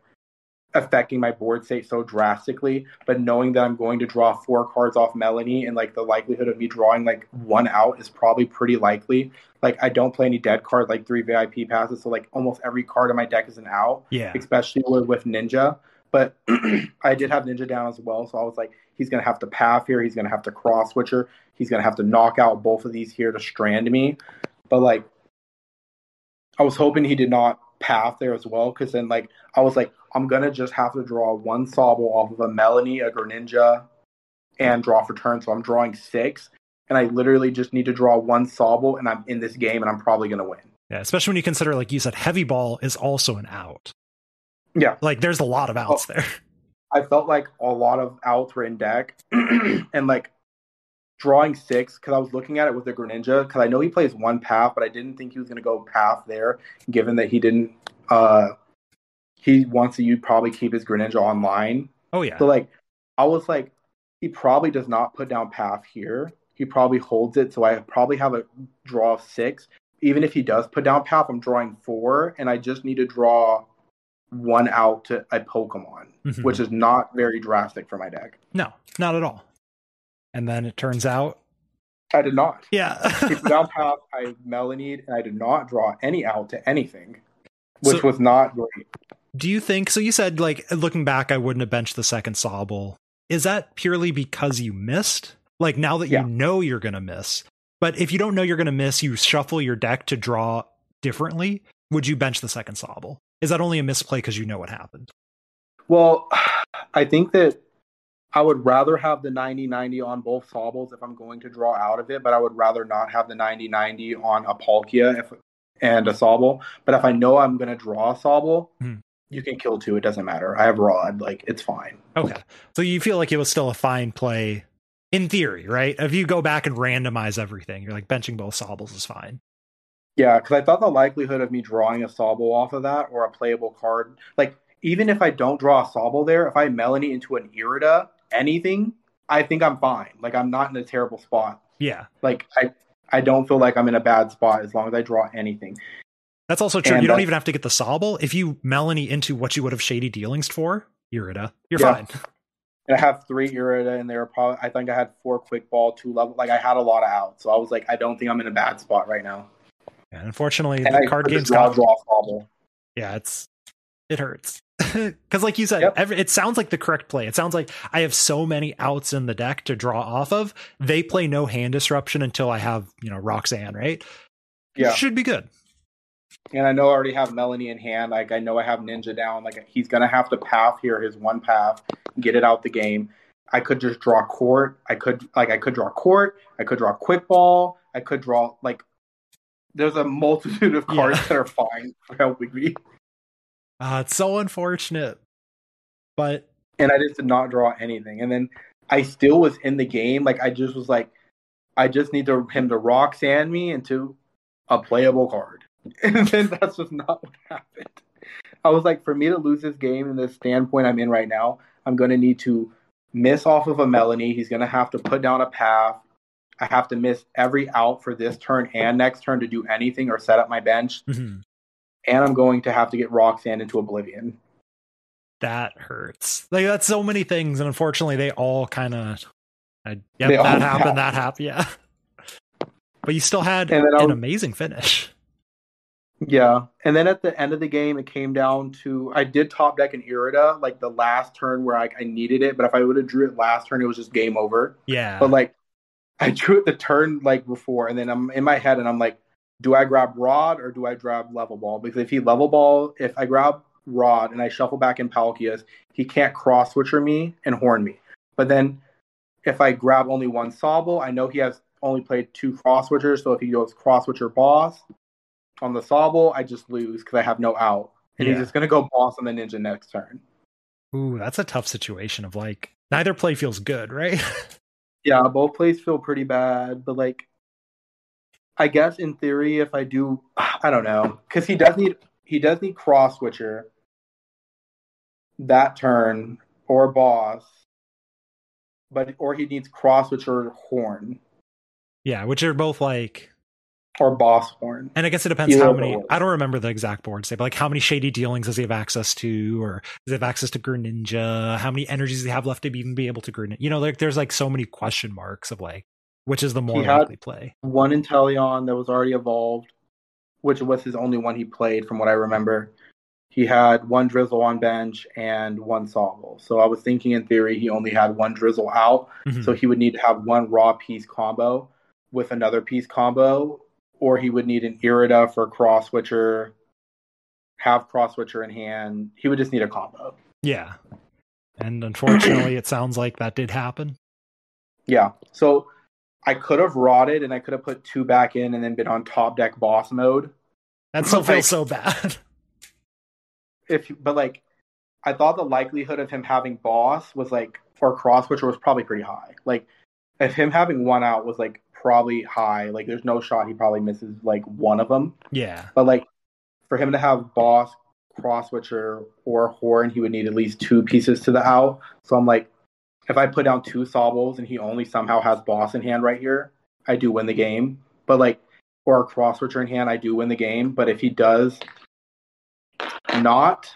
affecting my board state so drastically. But knowing that I'm going to draw four cards off Melony and like the likelihood of me drawing like one out is probably pretty likely. Like I don't play any dead cards like three VIP passes, so like almost every card in my deck is an out. Yeah. Especially with, with Ninja. But I did have Ninja down as well, so I was like, he's gonna have to path here, he's gonna have to cross switcher, he's gonna have to knock out both of these here to strand me. But like I was hoping he did not path there as well, because then like I was like, I'm gonna just have to draw one Sobble off of a Melony, a Greninja, and draw for turn. So I'm drawing six, and I literally just need to draw one Sobble, and I'm in this game, and I'm probably gonna win. Yeah, especially when you consider, like you said, heavy ball is also an out. Yeah, like there's a lot of outs oh, there. I felt like a lot of outs were in deck, and like drawing six because I was looking at it with the Greninja because I know he plays one path, but I didn't think he was going to go path there, given that he didn't. uh He wants you probably keep his Greninja online. Oh yeah. So like, I was like, he probably does not put down path here. He probably holds it, so I probably have a draw of six. Even if he does put down path, I'm drawing four, and I just need to draw one out to a Pokemon, mm-hmm. which is not very drastic for my deck. No, not at all. And then it turns out I did not. Yeah. Put down path, I Melonied, and I did not draw any out to anything, which so, was not great. Do you think so? You said like looking back, I wouldn't have benched the second Sobble. Is that purely because you missed? Like now that yeah. you know you're gonna miss, but if you don't know you're gonna miss, you shuffle your deck to draw differently. Would you bench the second Sobble? Is that only a misplay because you know what happened? Well, I think that I would rather have the 90 90 on both Sobbles if I'm going to draw out of it, but I would rather not have the 90 90 on a Palkia if, and a Sobble. But if I know I'm going to draw a Sobble, hmm. You can kill two. It doesn't matter. I have Rod. Like, it's fine. Okay. So you feel like it was still a fine play in theory, right? If you go back and randomize everything, you're like benching both Sobbles is fine. Yeah, because I thought the likelihood of me drawing a Sobble off of that or a playable card, like even if I don't draw a Sobble there, if I Melony into an Irida, anything, I think I'm fine. Like I'm not in a terrible spot. Yeah. Like I I don't feel like I'm in a bad spot as long as I draw anything. That's also true. And you don't even have to get the Sobble. If you Melony into what you would have Shady Dealings for, Irida, you're yeah. fine. And I have three Irida and there. Probably I think I had four quick ball, two level. Like I had a lot of outs, so I was like, I don't think I'm in a bad spot right now. And unfortunately, and the I card game's got. Draw Sobble. Yeah, it's it hurts because like you said yep. every, it sounds like the correct play it sounds like i have so many outs in the deck to draw off of they play no hand disruption until i have you know roxanne right yeah should be good and i know i already have melony in hand like i know i have ninja down like he's gonna have to path here his one path get it out the game i could just draw court i could like i could draw court i could draw quick ball i could draw like there's a multitude of cards yeah. that are fine for helping me uh, it's so unfortunate. But and I just did not draw anything. And then I still was in the game. Like I just was like, I just need to, him to Roxanne me into a playable card. And then that's just not what happened. I was like, for me to lose this game in the standpoint I'm in right now, I'm going to need to miss off of a Melony. He's going to have to put down a path. I have to miss every out for this turn and next turn to do anything or set up my bench. Mm-hmm and I'm going to have to get Roxanne into Oblivion. That hurts. Like that's so many things, and unfortunately, they all kind of. Yep, that happened. Happen. That happened. Yeah. But you still had an was, amazing finish. Yeah, and then at the end of the game, it came down to I did top deck an Irida like the last turn where I, I needed it, but if I would have drew it last turn, it was just game over. Yeah. But like, I drew it the turn like before, and then I'm in my head, and I'm like, do I grab Rod or do I grab Level Ball? Because if he Level Ball, if I grab Rod and I shuffle back in Palkias, he can't cross switcher me and horn me. But then if I grab only one Sobble, I know he has only played two cross switchers. So if he goes cross switcher boss on the Sobble, I just lose because I have no out. And yeah. he's just going to go boss on the ninja next turn. Ooh, that's a tough situation of like neither play feels good, right? yeah, both plays feel pretty bad, but like I guess in theory, if I do, I don't know, because he does need he does need cross switcher that turn or boss, but or he needs cross switcher horn. Yeah, which are both like or boss horn. And I guess it depends Either how many. I don't remember the exact board say, but like how many shady dealings does he have access to, or does he have access to Greninja? How many energies does he have left to even be able to Greninja? You know, like there's like so many question marks of like which is the more He had- likely play. One Inteleon that was already evolved, which was his only one he played, from what I remember. He had one Drizzile on bench and one Sobble. So I was thinking, in theory, he only had one Drizzile out. Mhm. So he would need to have one raw piece combo with another piece combo, or he would need an Irida for cross switcher, have cross switcher in hand. He would just need a combo. yeah, and unfortunately, it sounds like that did happen. Yeah. So I could have rotted and I could have put two back in and then been on top deck boss mode. That still feels so bad. If but like I thought the likelihood of him having boss was like or cross switcher was probably pretty high. Like if him having one out was like probably high, like there's no shot he probably misses like one of them. yeah, But like for him to have boss, cross switcher, or horn, he would need at least two pieces to the out. So I'm like, if I put down two Sobbles and he only somehow has boss in hand right here, I do win the game. But like or a cross switcher in hand, I do win the game. But if he does not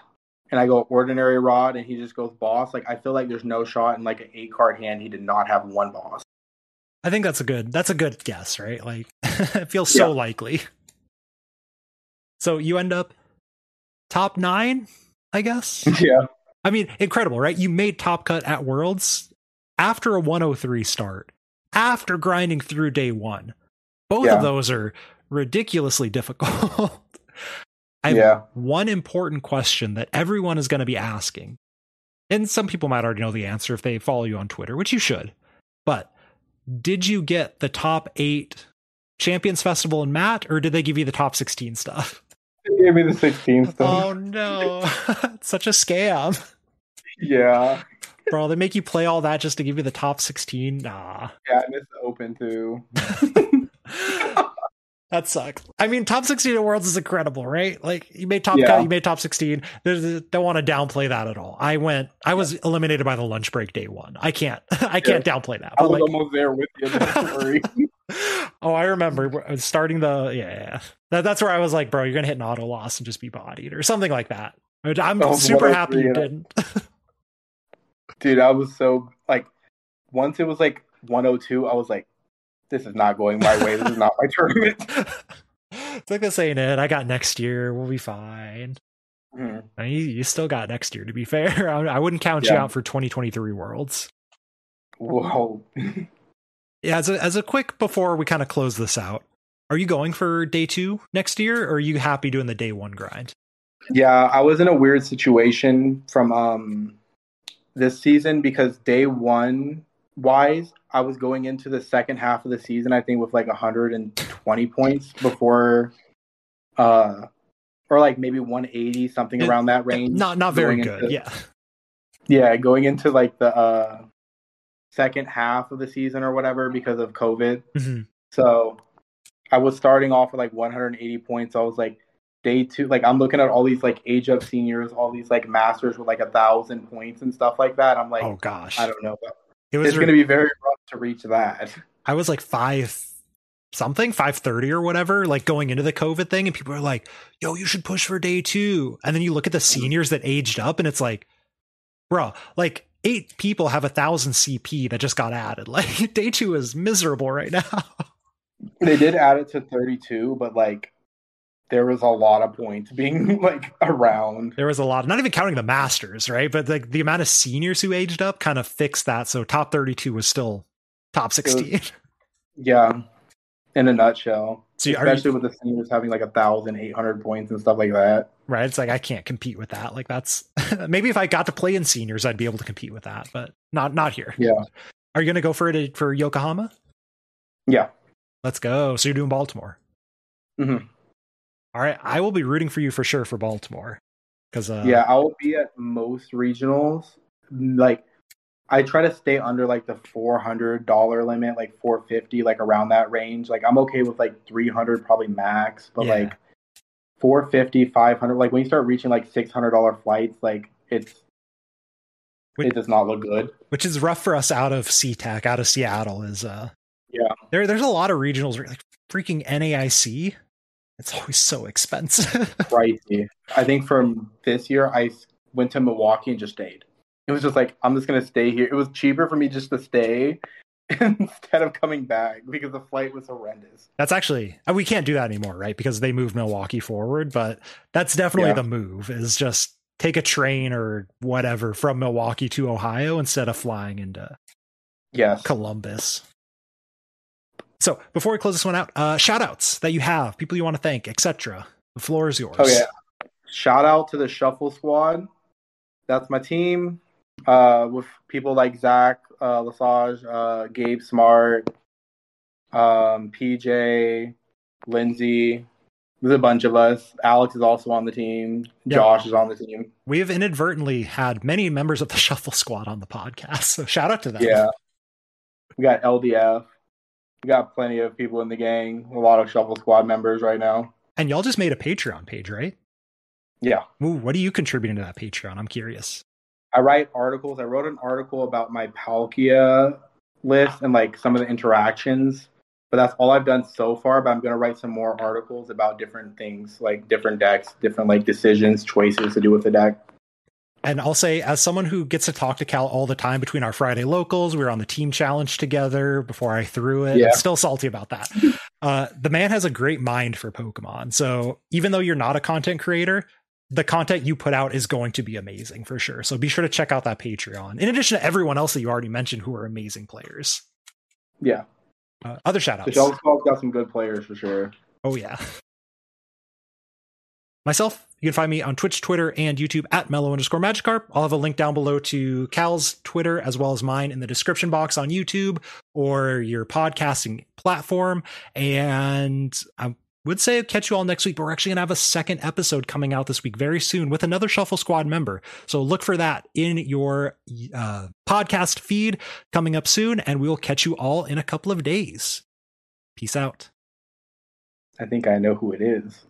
and I go ordinary rod and he just goes boss, like I feel like there's no shot in like an eight card hand he did not have one boss. I think that's a good. That's a good guess, right? Like it feels so Yeah. likely. So you end up top nine, I guess. yeah. I mean, incredible, right? You made top cut at Worlds after a 103 start, after grinding through day one. Both Yeah. of those are ridiculously difficult. I have Yeah. one important question that everyone is going to be asking. And some people might already know the answer if they follow you on Twitter, which you should. But did you get the top eight Champions Festival and mat, or did they give you the top 16 stuff? He gave me the 16 stuff. Oh no. such a scam. Yeah. Bro, they make you play all that just to give you the top 16? Nah. Yeah, I missed the open too. that sucks. I mean, top 16 at Worlds is incredible, right? Like, you made top Yeah. cut, you made top 16. There's, don't want to downplay that at all. I went, I was eliminated by the lunch break day one. I can't, I can't downplay that. I was like, almost there with you. Oh, I remember uh, starting the, yeah, yeah. That, that's where I was like, bro, you're going to hit an auto loss and just be bodied or something like that. I'm Oh, super happy you didn't. Dude, I was so like once it was like 102, I was like, this is not going my way. This is not my tournament. it's like this ain't it. I got next year. We'll be fine. Mhm. I mean, you, still got next year, to be fair. I, I wouldn't count you out for 2023 Worlds. Whoa. Yeah, as a, as a quick before we kind of close this out, are you going for day two next year, or are you happy doing the day one grind? Yeah, I was in a weird situation from um this season because day one wise, I was going into the second half of the season, I think, with like 120 points before uh or like maybe 180, something Yeah, around that range. Not not very good. into- yeah, Yeah, going into like the uh second half of the season or whatever because of COVID. Mhm. So I was starting off with like 180 points. I was like day two, like I'm looking at all these like age up seniors, all these like masters with like a thousand points and stuff like that. I'm like, oh gosh, I don't know. It was. It's going to be very rough to reach that. I was like five something, five thirty or whatever, like going into the COVID thing, and people are like, "Yo, you should push for day two. And then you look at the mm. seniors that aged up, and it's like, bro, like eight people have a thousand CP that just got added. Like day two is miserable right now. They did add it to 32, but like there was a lot of points being like around. there was a lot, not even counting the masters, right? But like the amount of seniors who aged up kind of fixed that. So top 32 was still top 16. Yeah, in a nutshell. So you- are you- Especially with the seniors having like a thousand eight hundred points and stuff like that. right? It's like I can't compete with that. Like that's maybe if I got to play in seniors, I'd be able to compete with that, but not not here. Yeah. Are you gonna go for it for Yokohama? Yeah. Let's go. So you're doing Baltimore. Mhm. All right. I will be rooting for you for sure for Baltimore. Because uh yeah, I will be at most regionals. Like, I try to stay under like the four hundred dollar limit, like four fifty, like around that range. Like, I'm okay with like three hundred, probably max, but Yeah. like 450, 500. Like when you start reaching like six hundred dollar flights, like it's Wait. it does not look good. which is rough for us out of SeaTac, out of Seattle, is uh Yeah. There, there's a lot of regionals like freaking NAIC. It's always so expensive. Pricey. I think from this year, I went to Milwaukee and just stayed. It was just like I'm just gonna stay here. It was cheaper for me just to stay instead of coming back because the flight was horrendous. That's actually uh, we can't do that anymore, right? Because they moved Milwaukee forward, but that's definitely Yeah. the move is just take a train or whatever from Milwaukee to Ohio instead of flying into Yes. Columbus. So before we close this one out, uh shout outs that you have, people you want to thank, etc. The floor is yours. Oh yeah. Shout out to the Shuffle Squad. That's my team. Uh, with people like Zach, uh, Lesage, uh, Gabe Smart, um, PJ, Lindsay. There's a bunch of us. Alex is also on the team. Yeah. Josh is on the team. We have inadvertently had many members of the Shuffle Squad on the podcast. So shout out to them. Yeah. We got LDF. We got plenty of people in the gang. A lot of Shuffle Squad members right now. And y'all just made a Patreon page, right? Yeah. Ooh, what are you contributing to that Patreon? I'm curious. I write articles. I wrote an article about my Palkia list and like some of the interactions, but that's all I've done so far. But I'm gonna write some more articles about different things, like different decks, different like decisions, choices to do with the deck. And I'll say, as someone who gets to talk to Cal all the time between our Friday locals, we were on the team challenge together before I threw it. Yeah. I'm still salty about that. uh, the man has a great mind for Pokemon. So even though you're not a content creator, the content you put out is going to be amazing for sure. So be sure to check out that Patreon. In addition to everyone else that you already mentioned who are amazing players. Yeah, Uh, other shout the outs. Squad's got some good players for sure. Oh, yeah. Myself, you can find me on Twitch, Twitter, and YouTube at mellow underscore magikarp. I'll have a link down below to Cal's Twitter as well as mine in the description box on YouTube or your podcasting platform. And I would say catch you all next week, but we're actually going to have a second episode coming out this week very soon with another Shuffle Squad member. So look for that in your uh, podcast feed coming up soon, and we will catch you all in a couple of days. Peace out. I think I know who it is.